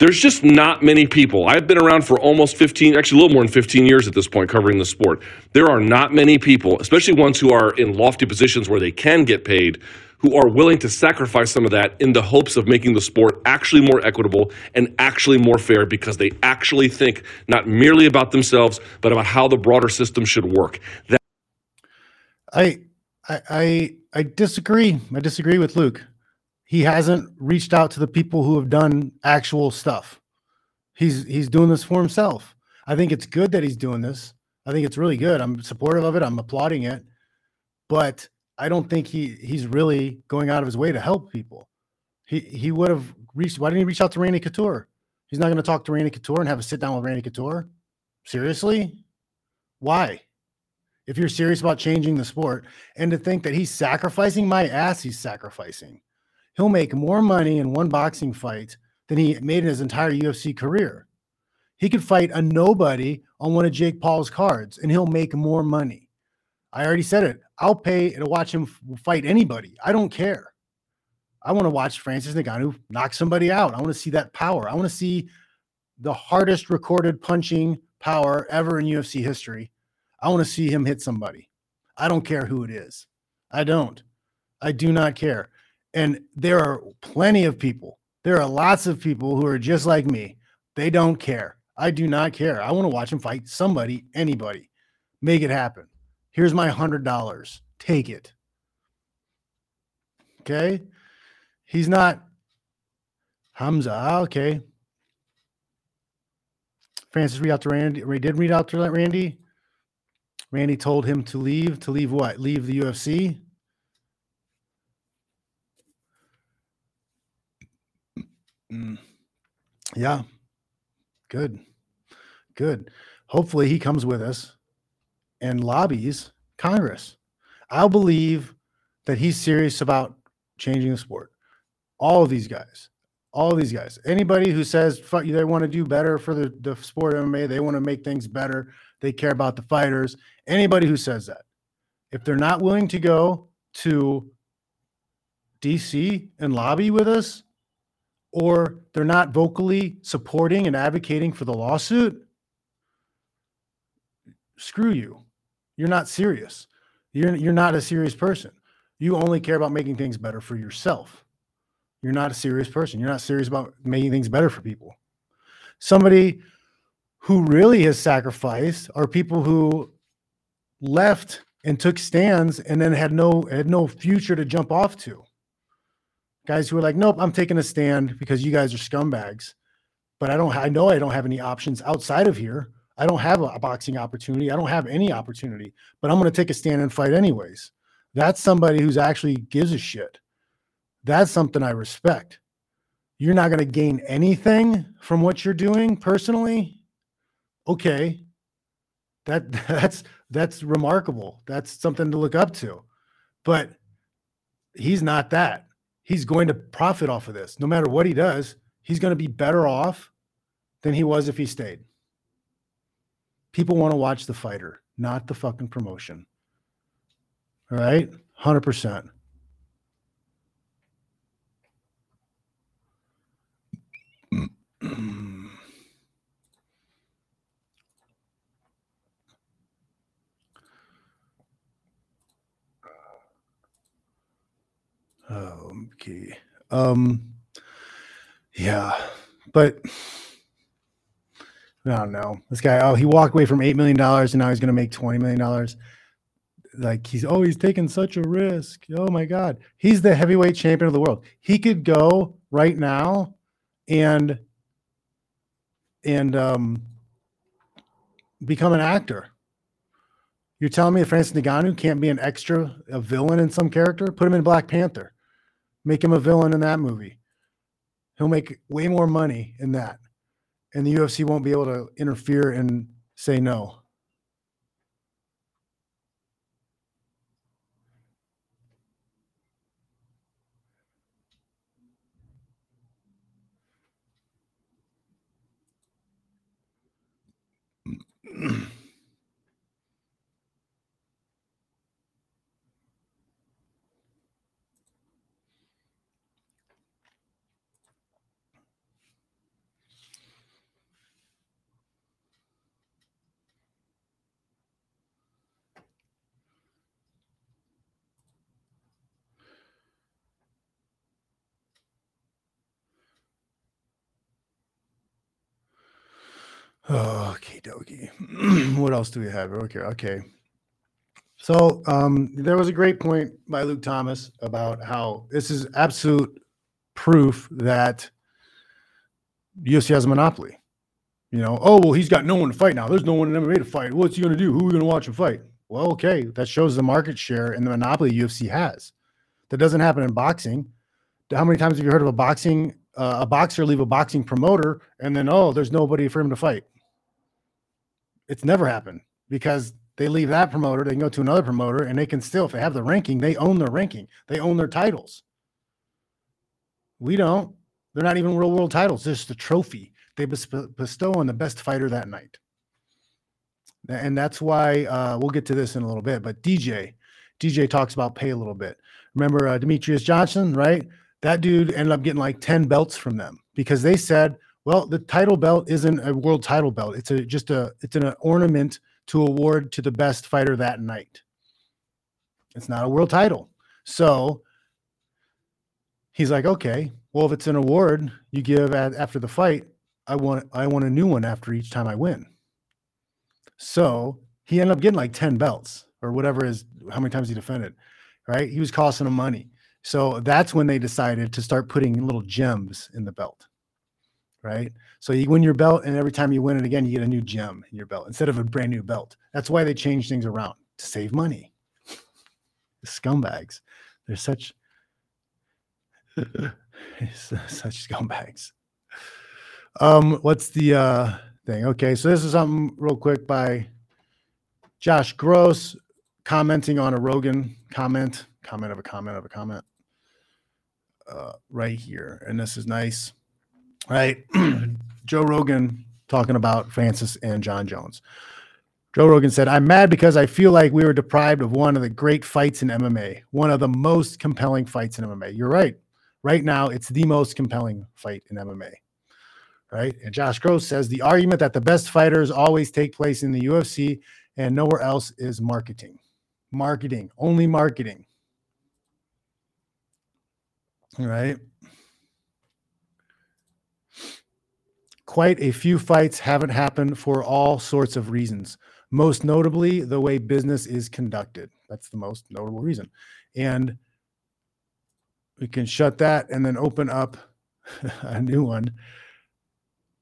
There's just not many people. I've been around for almost 15, actually a little more than 15 years at this point covering the sport. There are not many people, especially ones who are in lofty positions where they can get paid, who are willing to sacrifice some of that in the hopes of making the sport actually more equitable and actually more fair because they actually think not merely about themselves, but about how the broader system should work. That- I I I, I disagree. I disagree with Luke he hasn't reached out to the people who have done actual stuff. He's he's doing this for himself. I think it's good that he's doing this. I think it's really good. I'm supportive of it. I'm applauding it. But I don't think he he's really going out of his way to help people. He he would have reached why didn't he reach out to Randy Couture? He's not going to talk to Randy Couture and have a sit down with Randy Couture. Seriously? Why? If you're serious about changing the sport and to think that he's sacrificing my ass, he's sacrificing he'll make more money in one boxing fight than he made in his entire UFC career. He could fight a nobody on one of Jake Paul's cards and he'll make more money. I already said it. I'll pay to watch him fight anybody. I don't care. I want to watch Francis Ngannou knock somebody out. I want to see that power. I want to see the hardest recorded punching power ever in UFC history. I want to see him hit somebody. I don't care who it is. I don't. I do not care. And there are plenty of people. There are lots of people who are just like me. They don't care. I do not care. I want to watch him fight somebody, anybody. Make it happen. Here's my $100. Take it. Okay. He's not Hamza. Ah, okay. Francis read out to Randy. Ray did read out to Randy. Randy told him to leave. To leave what? Leave the UFC. Mm. Yeah. Good. Good. Hopefully he comes with us and lobbies Congress. I'll believe that he's serious about changing the sport. All of these guys, all of these guys, anybody who says they want to do better for the, the sport of MMA, they want to make things better, they care about the fighters, anybody who says that, if they're not willing to go to DC and lobby with us, or they're not vocally supporting and advocating for the lawsuit, screw you. You're not serious. You're, you're not a serious person. You only care about making things better for yourself. You're not a serious person. You're not serious about making things better for people. Somebody who really has sacrificed are people who left and took stands and then had no had no future to jump off to guys who are like, nope, I'm taking a stand because you guys are scumbags. But I don't, I know I don't have any options outside of here. I don't have a, boxing opportunity. I don't have any opportunity, but I'm going to take a stand and fight anyways. That's somebody who's actually gives a shit. That's something I respect. You're not going to gain anything from what you're doing personally. Okay. That that's that's remarkable. That's something to look up to. But he's not that. He's going to profit off of this. No matter what he does, he's going to be better off than he was if he stayed. People want to watch the fighter, not the fucking promotion. All right? 100%. Oh, okay. Um, yeah, but I don't know. This guy, oh, he walked away from eight million dollars, and now he's going to make twenty million dollars. Like he's oh, he's taking such a risk. Oh my god, he's the heavyweight champion of the world. He could go right now, and and um, become an actor. You're telling me Francis Ngannou can't be an extra, a villain in some character? Put him in Black Panther. Make him a villain in that movie. He'll make way more money in that. And the UFC won't be able to interfere and say no. Okay, dokie. what else do we have? Okay, okay. So um, there was a great point by Luke Thomas about how this is absolute proof that UFC has a monopoly. You know, oh well, he's got no one to fight now. There's no one in MMA to fight. What's he going to do? Who are we going to watch him fight? Well, okay, that shows the market share and the monopoly UFC has. That doesn't happen in boxing. How many times have you heard of a boxing uh, a boxer leave a boxing promoter and then oh, there's nobody for him to fight? It's never happened because they leave that promoter, they can go to another promoter, and they can still, if they have the ranking, they own their ranking, they own their titles. We don't. They're not even real world titles, just a trophy they bestow on the best fighter that night. And that's why uh, we'll get to this in a little bit. But DJ, DJ talks about pay a little bit. Remember uh, Demetrious Johnson, right? That dude ended up getting like 10 belts from them because they said, well, the title belt isn't a world title belt. It's a just a it's an ornament to award to the best fighter that night. It's not a world title. So he's like, okay, well, if it's an award you give at, after the fight, I want I want a new one after each time I win. So he ended up getting like 10 belts or whatever is how many times he defended, right? He was costing him money. So that's when they decided to start putting little gems in the belt right? So you win your belt, and every time you win it again, you get a new gem in your belt instead of a brand new belt. That's why they change things around to save money. The scumbags, they're such such scumbags. Um, what's the uh thing? Okay, so this is something real quick by Josh Gross commenting on a Rogan comment, comment of a comment of a comment, uh, right here, and this is nice right? Joe Rogan talking about Francis and Jon Jones. Joe Rogan said, I'm mad because I feel like we were deprived of one of the great fights in MMA, one of the most compelling fights in MMA. You're right. Right now, it's the most compelling fight in MMA. Right. And Josh Gross says the argument that the best fighters always take place in the UFC and nowhere else is marketing. Marketing, only marketing. All right. Quite a few fights haven't happened for all sorts of reasons, most notably the way business is conducted. That's the most notable reason. And we can shut that and then open up a new one.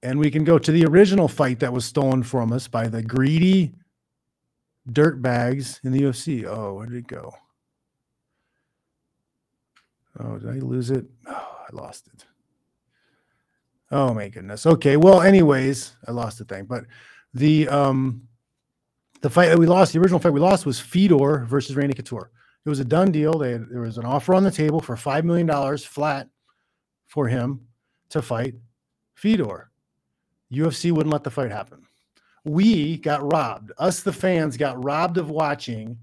And we can go to the original fight that was stolen from us by the greedy dirt bags in the UFC. Oh, where did it go? Oh, did I lose it? Oh, I lost it. Oh my goodness. Okay. Well, anyways, I lost the thing, but the um the fight that we lost, the original fight we lost was Fedor versus Randy Couture. It was a done deal. They, there was an offer on the table for $5 million flat for him to fight Fedor. UFC wouldn't let the fight happen. We got robbed. Us, the fans, got robbed of watching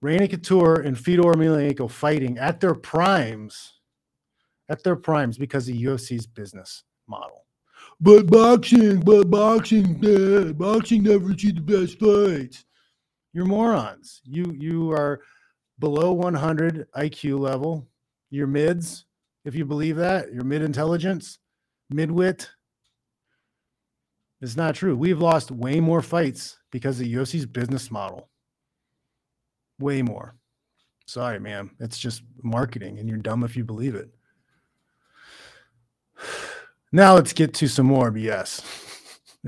Randy Couture and Fedor Emelianenko fighting at their primes, at their primes because of UFC's business model. But boxing, but boxing, uh, boxing never achieved the best fights. You're morons. You you are below 100 IQ level. You're mids, if you believe that. You're mid intelligence, midwit. It's not true. We've lost way more fights because of UFC's business model. Way more. Sorry, man. It's just marketing, and you're dumb if you believe it. Now let's get to some more BS.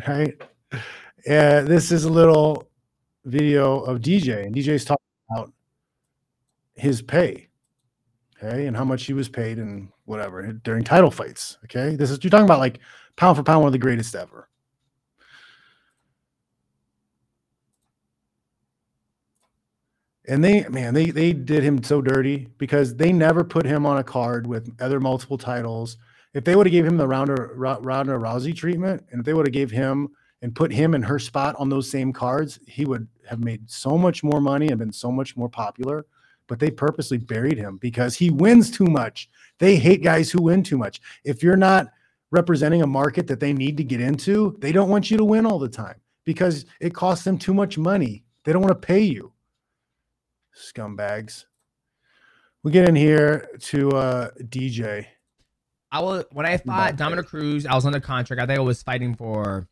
right? Uh, this is a little video of DJ, and DJ's talking about his pay, okay, and how much he was paid and whatever during title fights. Okay, this is you're talking about like pound for pound, one of the greatest ever. And they, man, they they did him so dirty because they never put him on a card with other multiple titles. If they would have gave him the Ronda Ronda Rousey treatment, and if they would have gave him and put him in her spot on those same cards, he would have made so much more money and been so much more popular. But they purposely buried him because he wins too much. They hate guys who win too much. If you're not representing a market that they need to get into, they don't want you to win all the time because it costs them too much money. They don't want to pay you scumbags. We get in here to uh, DJ. I was when I fought Dominick Cruz, I was under contract. I think I was fighting for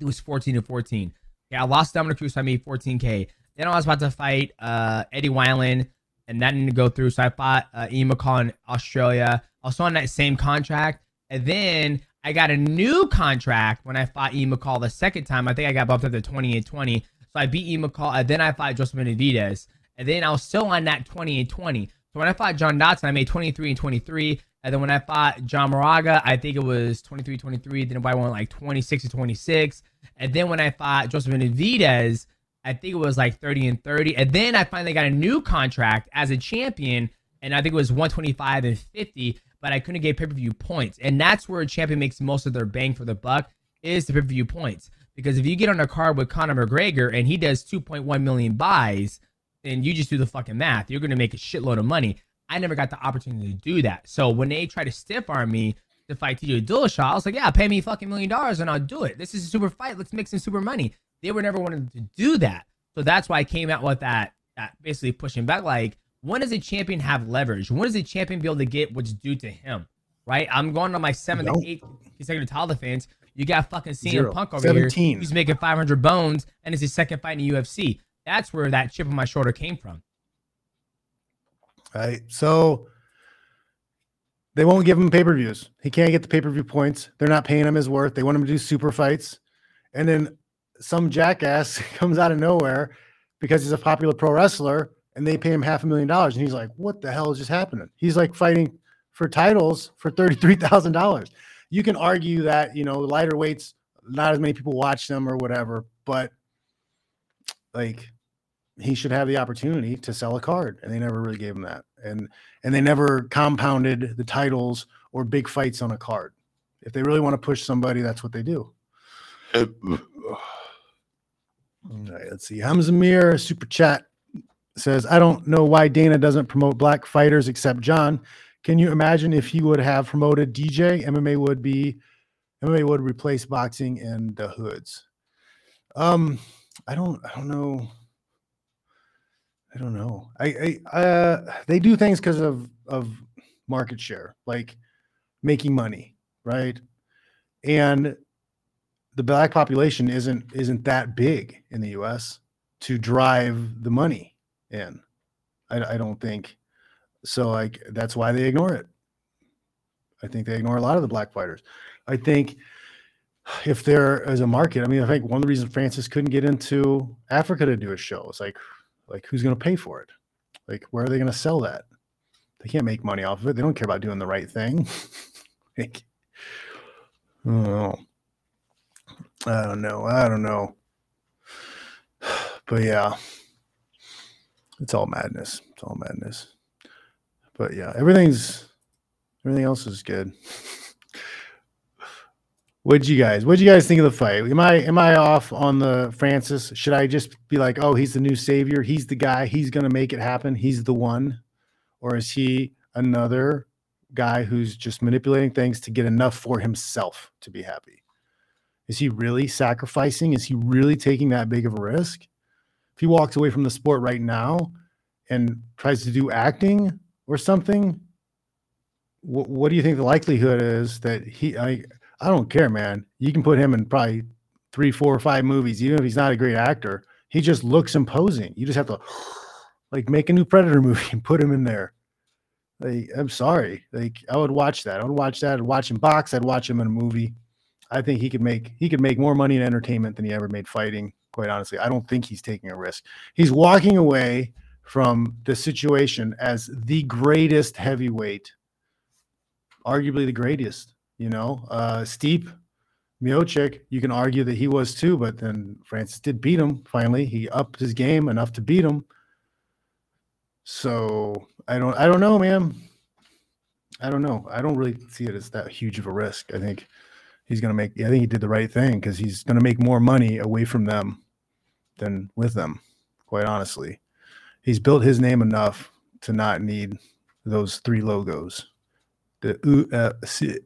it was 14 to 14. Yeah, I lost Dominick Cruz, so I made 14k. Then I was about to fight uh, Eddie Wineland, and that didn't go through. So I fought uh, Ian McCall in Australia. I was on that same contract, and then I got a new contract when I fought Ian McCall the second time. I think I got bumped up to 20 and 20. So I beat Ian McCall, and then I fought Joseph Benavidez. And then I was still on that 20 and 20. So when I fought John Dodson, I made 23 and 23. And then when I fought John Moraga, I think it was 23 23. Then I went like 26 to 26. And then when I fought Joseph Benavidez, I think it was like 30 and 30. And then I finally got a new contract as a champion. And I think it was 125 and 50, but I couldn't get pay per view points. And that's where a champion makes most of their bang for the buck is the pay per view points. Because if you get on a card with Conor McGregor and he does 2.1 million buys, and you just do the fucking math, you're gonna make a shitload of money. I never got the opportunity to do that. So when they try to stiff arm me to fight TJ Dillashaw, I was like, yeah, pay me fucking million dollars and I'll do it. This is a super fight. Let's make some super money. They were never wanted to do that. So that's why I came out with that, that basically pushing back. Like, when does a champion have leverage? When does a champion be able to get what's due to him? Right? I'm going on my seventh, eighth consecutive title defense. You got fucking CM Zero. Punk over 17. here. He's making 500 bones, and it's his second fight in the UFC. That's where that chip on my shoulder came from. Right. So they won't give him pay per views. He can't get the pay per view points. They're not paying him his worth. They want him to do super fights. And then some jackass comes out of nowhere because he's a popular pro wrestler and they pay him half a million dollars. And he's like, what the hell is just happening? He's like fighting for titles for $33,000. You can argue that, you know, lighter weights, not as many people watch them or whatever, but like he should have the opportunity to sell a card and they never really gave him that and and they never compounded the titles or big fights on a card. If they really want to push somebody that's what they do. All right let's see. Hamza mir super chat says i don't know why dana doesn't promote black fighters except john. Can you imagine if he would have promoted dj mma would be mma would replace boxing and the hoods. Um i don't i don't know I don't know. I, I uh, they do things because of of market share, like making money, right? And the black population isn't isn't that big in the U.S. to drive the money in. I, I don't think so. Like that's why they ignore it. I think they ignore a lot of the black fighters. I think if there is a market, I mean, I think one of the reasons Francis couldn't get into Africa to do a show is like like, who's going to pay for it? Like, where are they going to sell that? They can't make money off of it. They don't care about doing the right thing. like, I don't know. I don't know. I don't know. but yeah, it's all madness. It's all madness. But yeah, everything's everything else is good. What'd you guys? What'd you guys think of the fight? Am I am I off on the Francis? Should I just be like, oh, he's the new savior. He's the guy. He's gonna make it happen. He's the one, or is he another guy who's just manipulating things to get enough for himself to be happy? Is he really sacrificing? Is he really taking that big of a risk? If he walks away from the sport right now and tries to do acting or something, what, what do you think the likelihood is that he? I I don't care, man. You can put him in probably three, four, or five movies, even if he's not a great actor. He just looks imposing. You just have to like make a new Predator movie and put him in there. Like, I'm sorry. Like I would watch that. I would watch that. I'd watch him box. I'd watch him in a movie. I think he could make he could make more money in entertainment than he ever made fighting. Quite honestly, I don't think he's taking a risk. He's walking away from the situation as the greatest heavyweight, arguably the greatest. You know, uh, Stipe Miocic, you can argue that he was too, but then Francis did beat him. Finally, he upped his game enough to beat him. So I don't, I don't know, man. I don't know. I don't really see it as that huge of a risk. I think he's going to make. I think he did the right thing because he's going to make more money away from them than with them. Quite honestly, he's built his name enough to not need those three logos. The UFC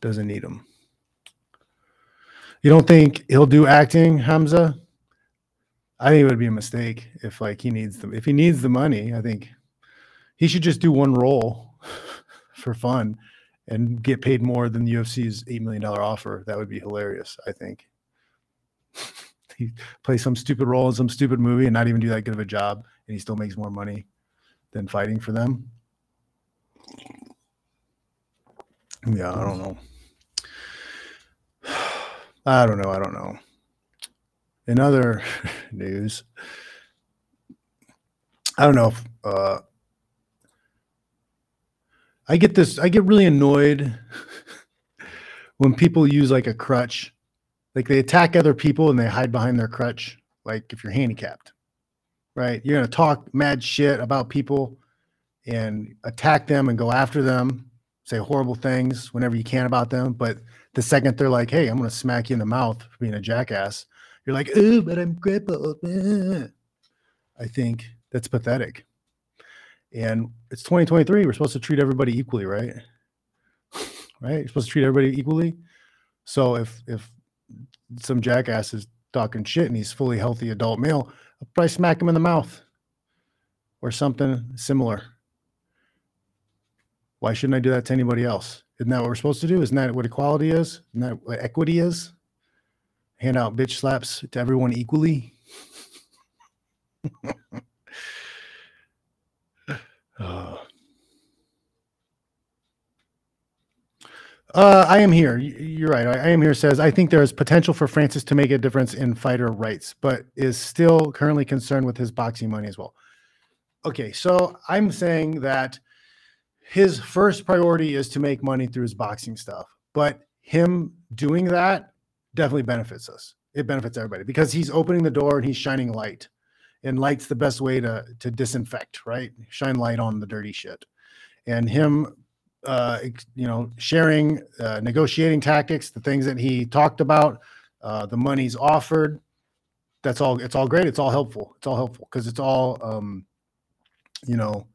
doesn't need them. You don't think he'll do acting, Hamza? I think it would be a mistake if like he needs the if he needs the money. I think he should just do one role for fun and get paid more than the UFC's eight million dollar offer. That would be hilarious. I think he play some stupid role in some stupid movie and not even do that good of a job, and he still makes more money than fighting for them. Yeah, I don't know. I don't know. I don't know. In other news, I don't know if uh, I get this. I get really annoyed when people use like a crutch, like they attack other people and they hide behind their crutch. Like if you're handicapped, right? You're gonna talk mad shit about people and attack them and go after them, say horrible things whenever you can about them. But the second they're like, "Hey, I'm gonna smack you in the mouth for being a jackass," you're like, "Oh, but I'm crippled." eh." I think that's pathetic. And it's 2023. We're supposed to treat everybody equally, right? right? You're supposed to treat everybody equally. So if if some jackass is talking shit and he's fully healthy adult male, I'll probably smack him in the mouth or something similar. Why shouldn't I do that to anybody else? Isn't that what we're supposed to do? Isn't that what equality is? Isn't that what equity is? Hand out bitch slaps to everyone equally. Uh, I am here. You're right. I am here says I think there is potential for Francis to make a difference in fighter rights, but is still currently concerned with his boxing money as well. Okay, so I'm saying that his first priority is to make money through his boxing stuff, but him doing that definitely benefits us. It benefits everybody because he's opening the door and he's shining light. And light's the best way to to disinfect right? Shine light on the dirty shit. And him uh you know sharing uh, negotiating tactics the things that he talked about uh the money's offered that's all it's all great. It's all helpful. It's all helpful because it's all um you know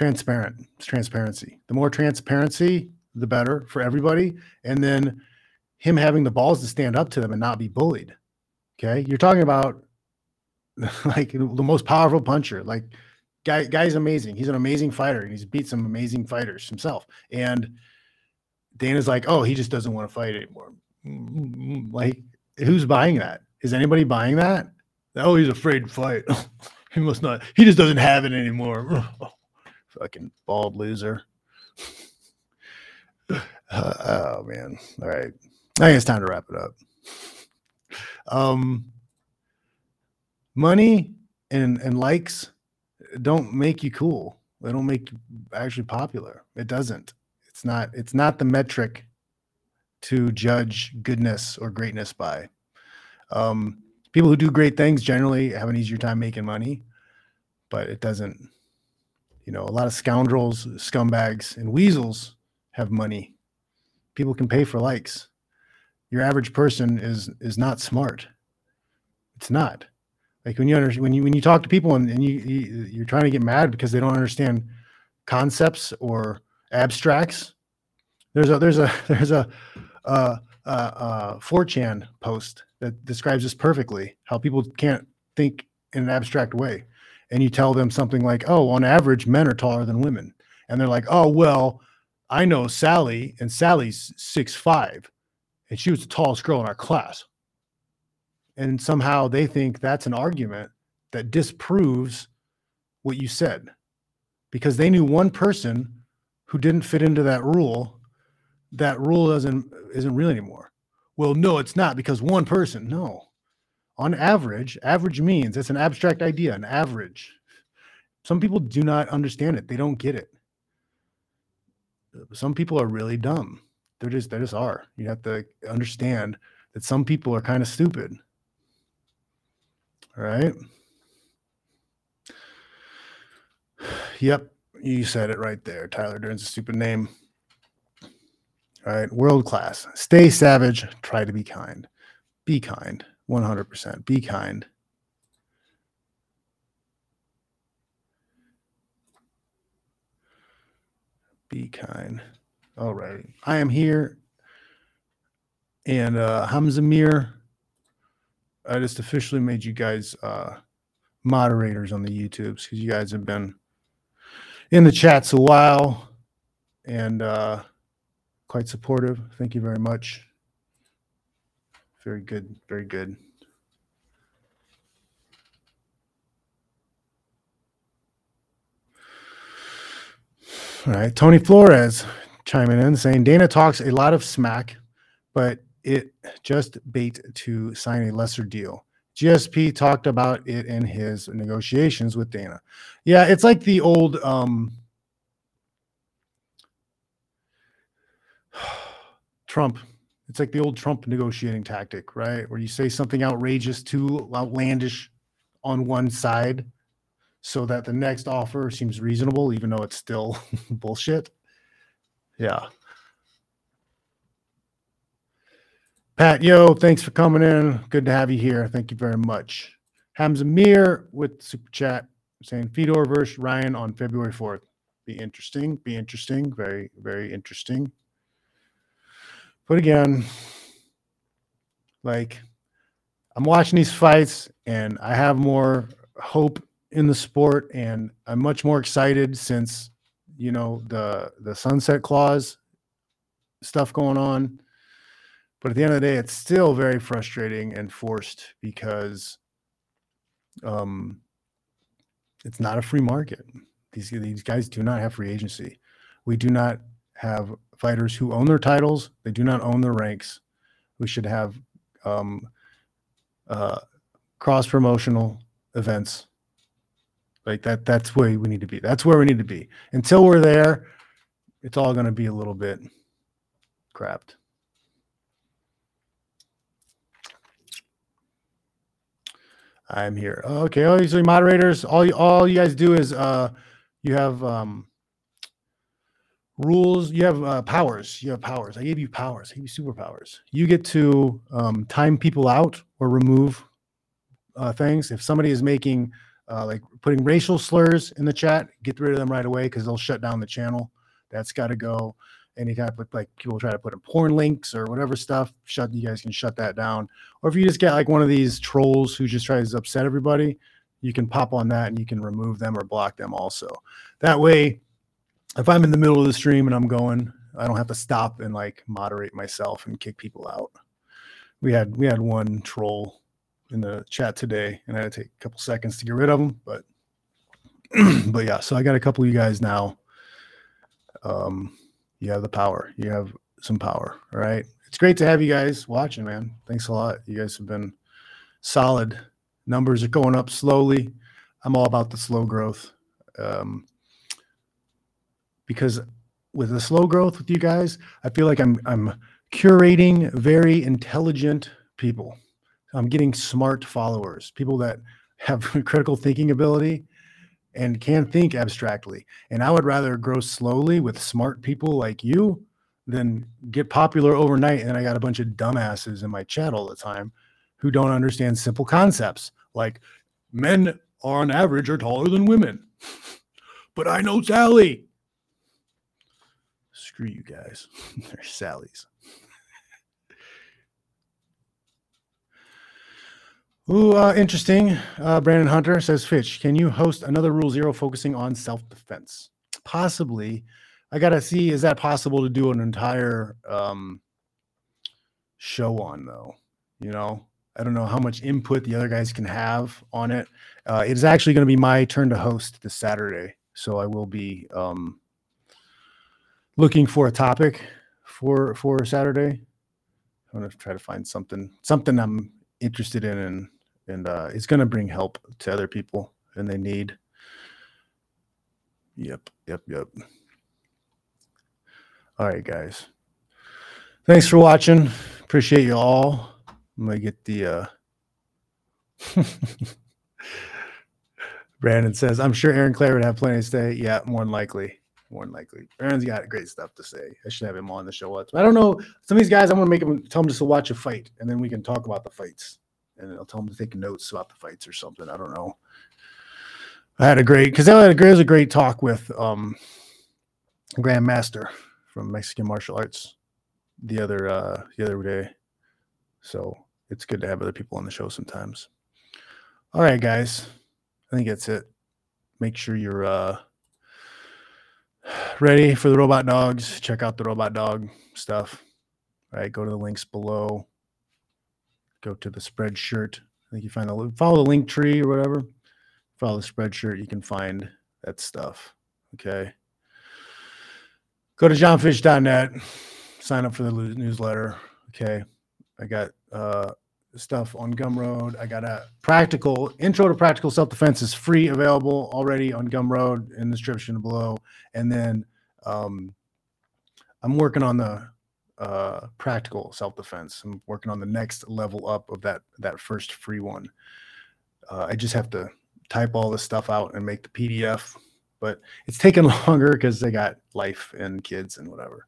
transparent it's transparency the more transparency the better for everybody and then him having the balls to stand up to them and not be bullied okay you're talking about like the most powerful puncher. Like guy guy's amazing. He's an amazing fighter and he's beat some amazing fighters himself. And Dana's like, oh, he just doesn't want to fight anymore. Mm, Like, who's buying that? Is anybody buying that? Oh, he's afraid to fight. he must not. He just doesn't have it anymore. Fucking bald loser. Uh, oh man. All right. I think it's time to wrap it up. Um, money and and likes don't make you cool. They don't make you actually popular. It doesn't. It's not. It's not the metric to judge goodness or greatness by. Um, People who do great things generally have an easier time making money, but it doesn't. You know, a lot of scoundrels, scumbags, and weasels have money. People can pay for likes. Your average person is is not smart. It's not. Like when you under, when you when you talk to people and, and you, you you're trying to get mad because they don't understand concepts or abstracts. There's a there's a there's a uh uh uh 4chan post that describes this perfectly how people can't think in an abstract way and you tell them something like oh on average men are taller than women. And they're like oh well i know sally and sally's six five and she was the tallest girl in our class. And somehow they think that's an argument that disproves what you said because they knew one person who didn't fit into that rule that rule doesn't isn't real anymore. Well no it's not because one person no on average average means it's an abstract idea an average. Some people do not understand it. They don't get it. Some people are really dumb. They're just they just are. You have to understand that some people are kind of stupid. All right? Yep you said it right there. Tyler durden's a stupid name. All right world class. Stay savage try to be kind. Be kind 100% be kind. Be kind. All right. I am here. And uh hamza mir i just officially made you guys uh moderators on the youtubes because you guys have been in the chats a while and uh quite supportive. Thank you very much very good very good. All right tony flores chiming in saying dana talks a lot of smack but it just bait to sign a lesser deal. Gsp talked about it in his negotiations with dana. Yeah it's like the old um trump it's like the old Trump negotiating tactic, right? Where you say something outrageous, too outlandish on one side so that the next offer seems reasonable, even though it's still bullshit. Yeah. Pat, yo, thanks for coming in. Good to have you here. Thank you very much. Hamza Mir with super chat saying Fedor versus Ryan on February 4th. Be interesting. Be interesting. Very, very interesting. But again, like I'm watching these fights and I have more hope in the sport and I'm much more excited since you know the the sunset clause stuff going on. But at the end of the day, it's still very frustrating and forced because um it's not a free market. These these guys do not have free agency. We do not have fighters who own their titles. They do not own their ranks. We should have um, uh, cross promotional events like that. That's where we need to be. That's where we need to be. Until we're there, it's all going to be a little bit crapped. I'm here. Okay. Oh, moderators, all you all you guys do is uh you have um rules you have uh, powers you have powers. I gave you powers i gave you superpowers. You get to um, time people out or remove uh, things. If somebody is making uh, like putting racial slurs in the chat get rid of them right away because they'll shut down the channel. That's got to go. Any type of like people try to put in porn links or whatever stuff shut you guys can shut that down. Or if you just get like one of these trolls who just tries to upset everybody you can pop on that and you can remove them or block them also. That way if I'm in the middle of the stream and I'm going, I don't have to stop and like moderate myself and kick people out. We had we had one troll in the chat today, and I had to take a couple seconds to get rid of them. But but yeah, so I got a couple of you guys now. Um, you have the power. You have some power. All right. It's great to have you guys watching, man. Thanks a lot. You guys have been solid. Numbers are going up slowly. I'm all about the slow growth. Um, because with the slow growth with you guys, I feel like I'm I'm curating very intelligent people. I'm getting smart followers, people that have critical thinking ability and can think abstractly. And I would rather grow slowly with smart people like you than get popular overnight. And I got a bunch of dumbasses in my chat all the time who don't understand simple concepts like men are on average are taller than women. but I know Sally. Screw you guys. They're Sally's. Ooh, uh, interesting. Uh, Brandon Hunter says, Fitch, can you host another Rule Zero focusing on self defense? Possibly. I got to see, is that possible to do an entire um, show on, though? You know, I don't know how much input the other guys can have on it. Uh, it is actually going to be my turn to host this Saturday. So I will be um, looking for a topic for for Saturday. I'm to try to find something something I'm interested in and and uh, it's to bring help to other people and they need. Yep, yep, yep. All right, guys. Thanks for watching. Appreciate you all. I'm gonna get the. uh Brandon says, "I'm sure Aaron Claire would have plenty to say." Yeah, more than likely. More than likely. Aaron's got great stuff to say. I should have him on the show. I don't know. Some of these guys, I'm gonna make them tell them just to watch a fight, and then we can talk about the fights and I'll tell them to take notes about the fights or something. I don't know. I had a great because I had a, it was a great talk with um Grandmaster from Mexican martial arts the other uh the other day. So it's good to have other people on the show sometimes. All right, guys. I think that's it. Make sure you're uh ready for the robot dogs. Check out the robot dog stuff. All right, go to the links below go to the spreadshirt. I think you find the follow the link tree or whatever. Follow the spreadshirt. You can find that stuff. Okay. Go to jonfitch.net. Sign up for the newsletter. Okay. I got uh, stuff on Gumroad. I got a practical intro to practical self defense is free, available already on Gumroad in the description below. And then um, I'm working on the uh, practical self defense. I'm working on the next level up of that that first free one. Uh, I just have to type all this stuff out and make the PDF, but it's taking longer because they got life and kids and whatever.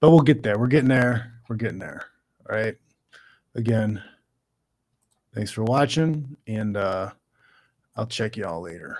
But we'll get there. We're getting there. We're getting there. All right. Again, thanks for watching, and uh, I'll check you all later.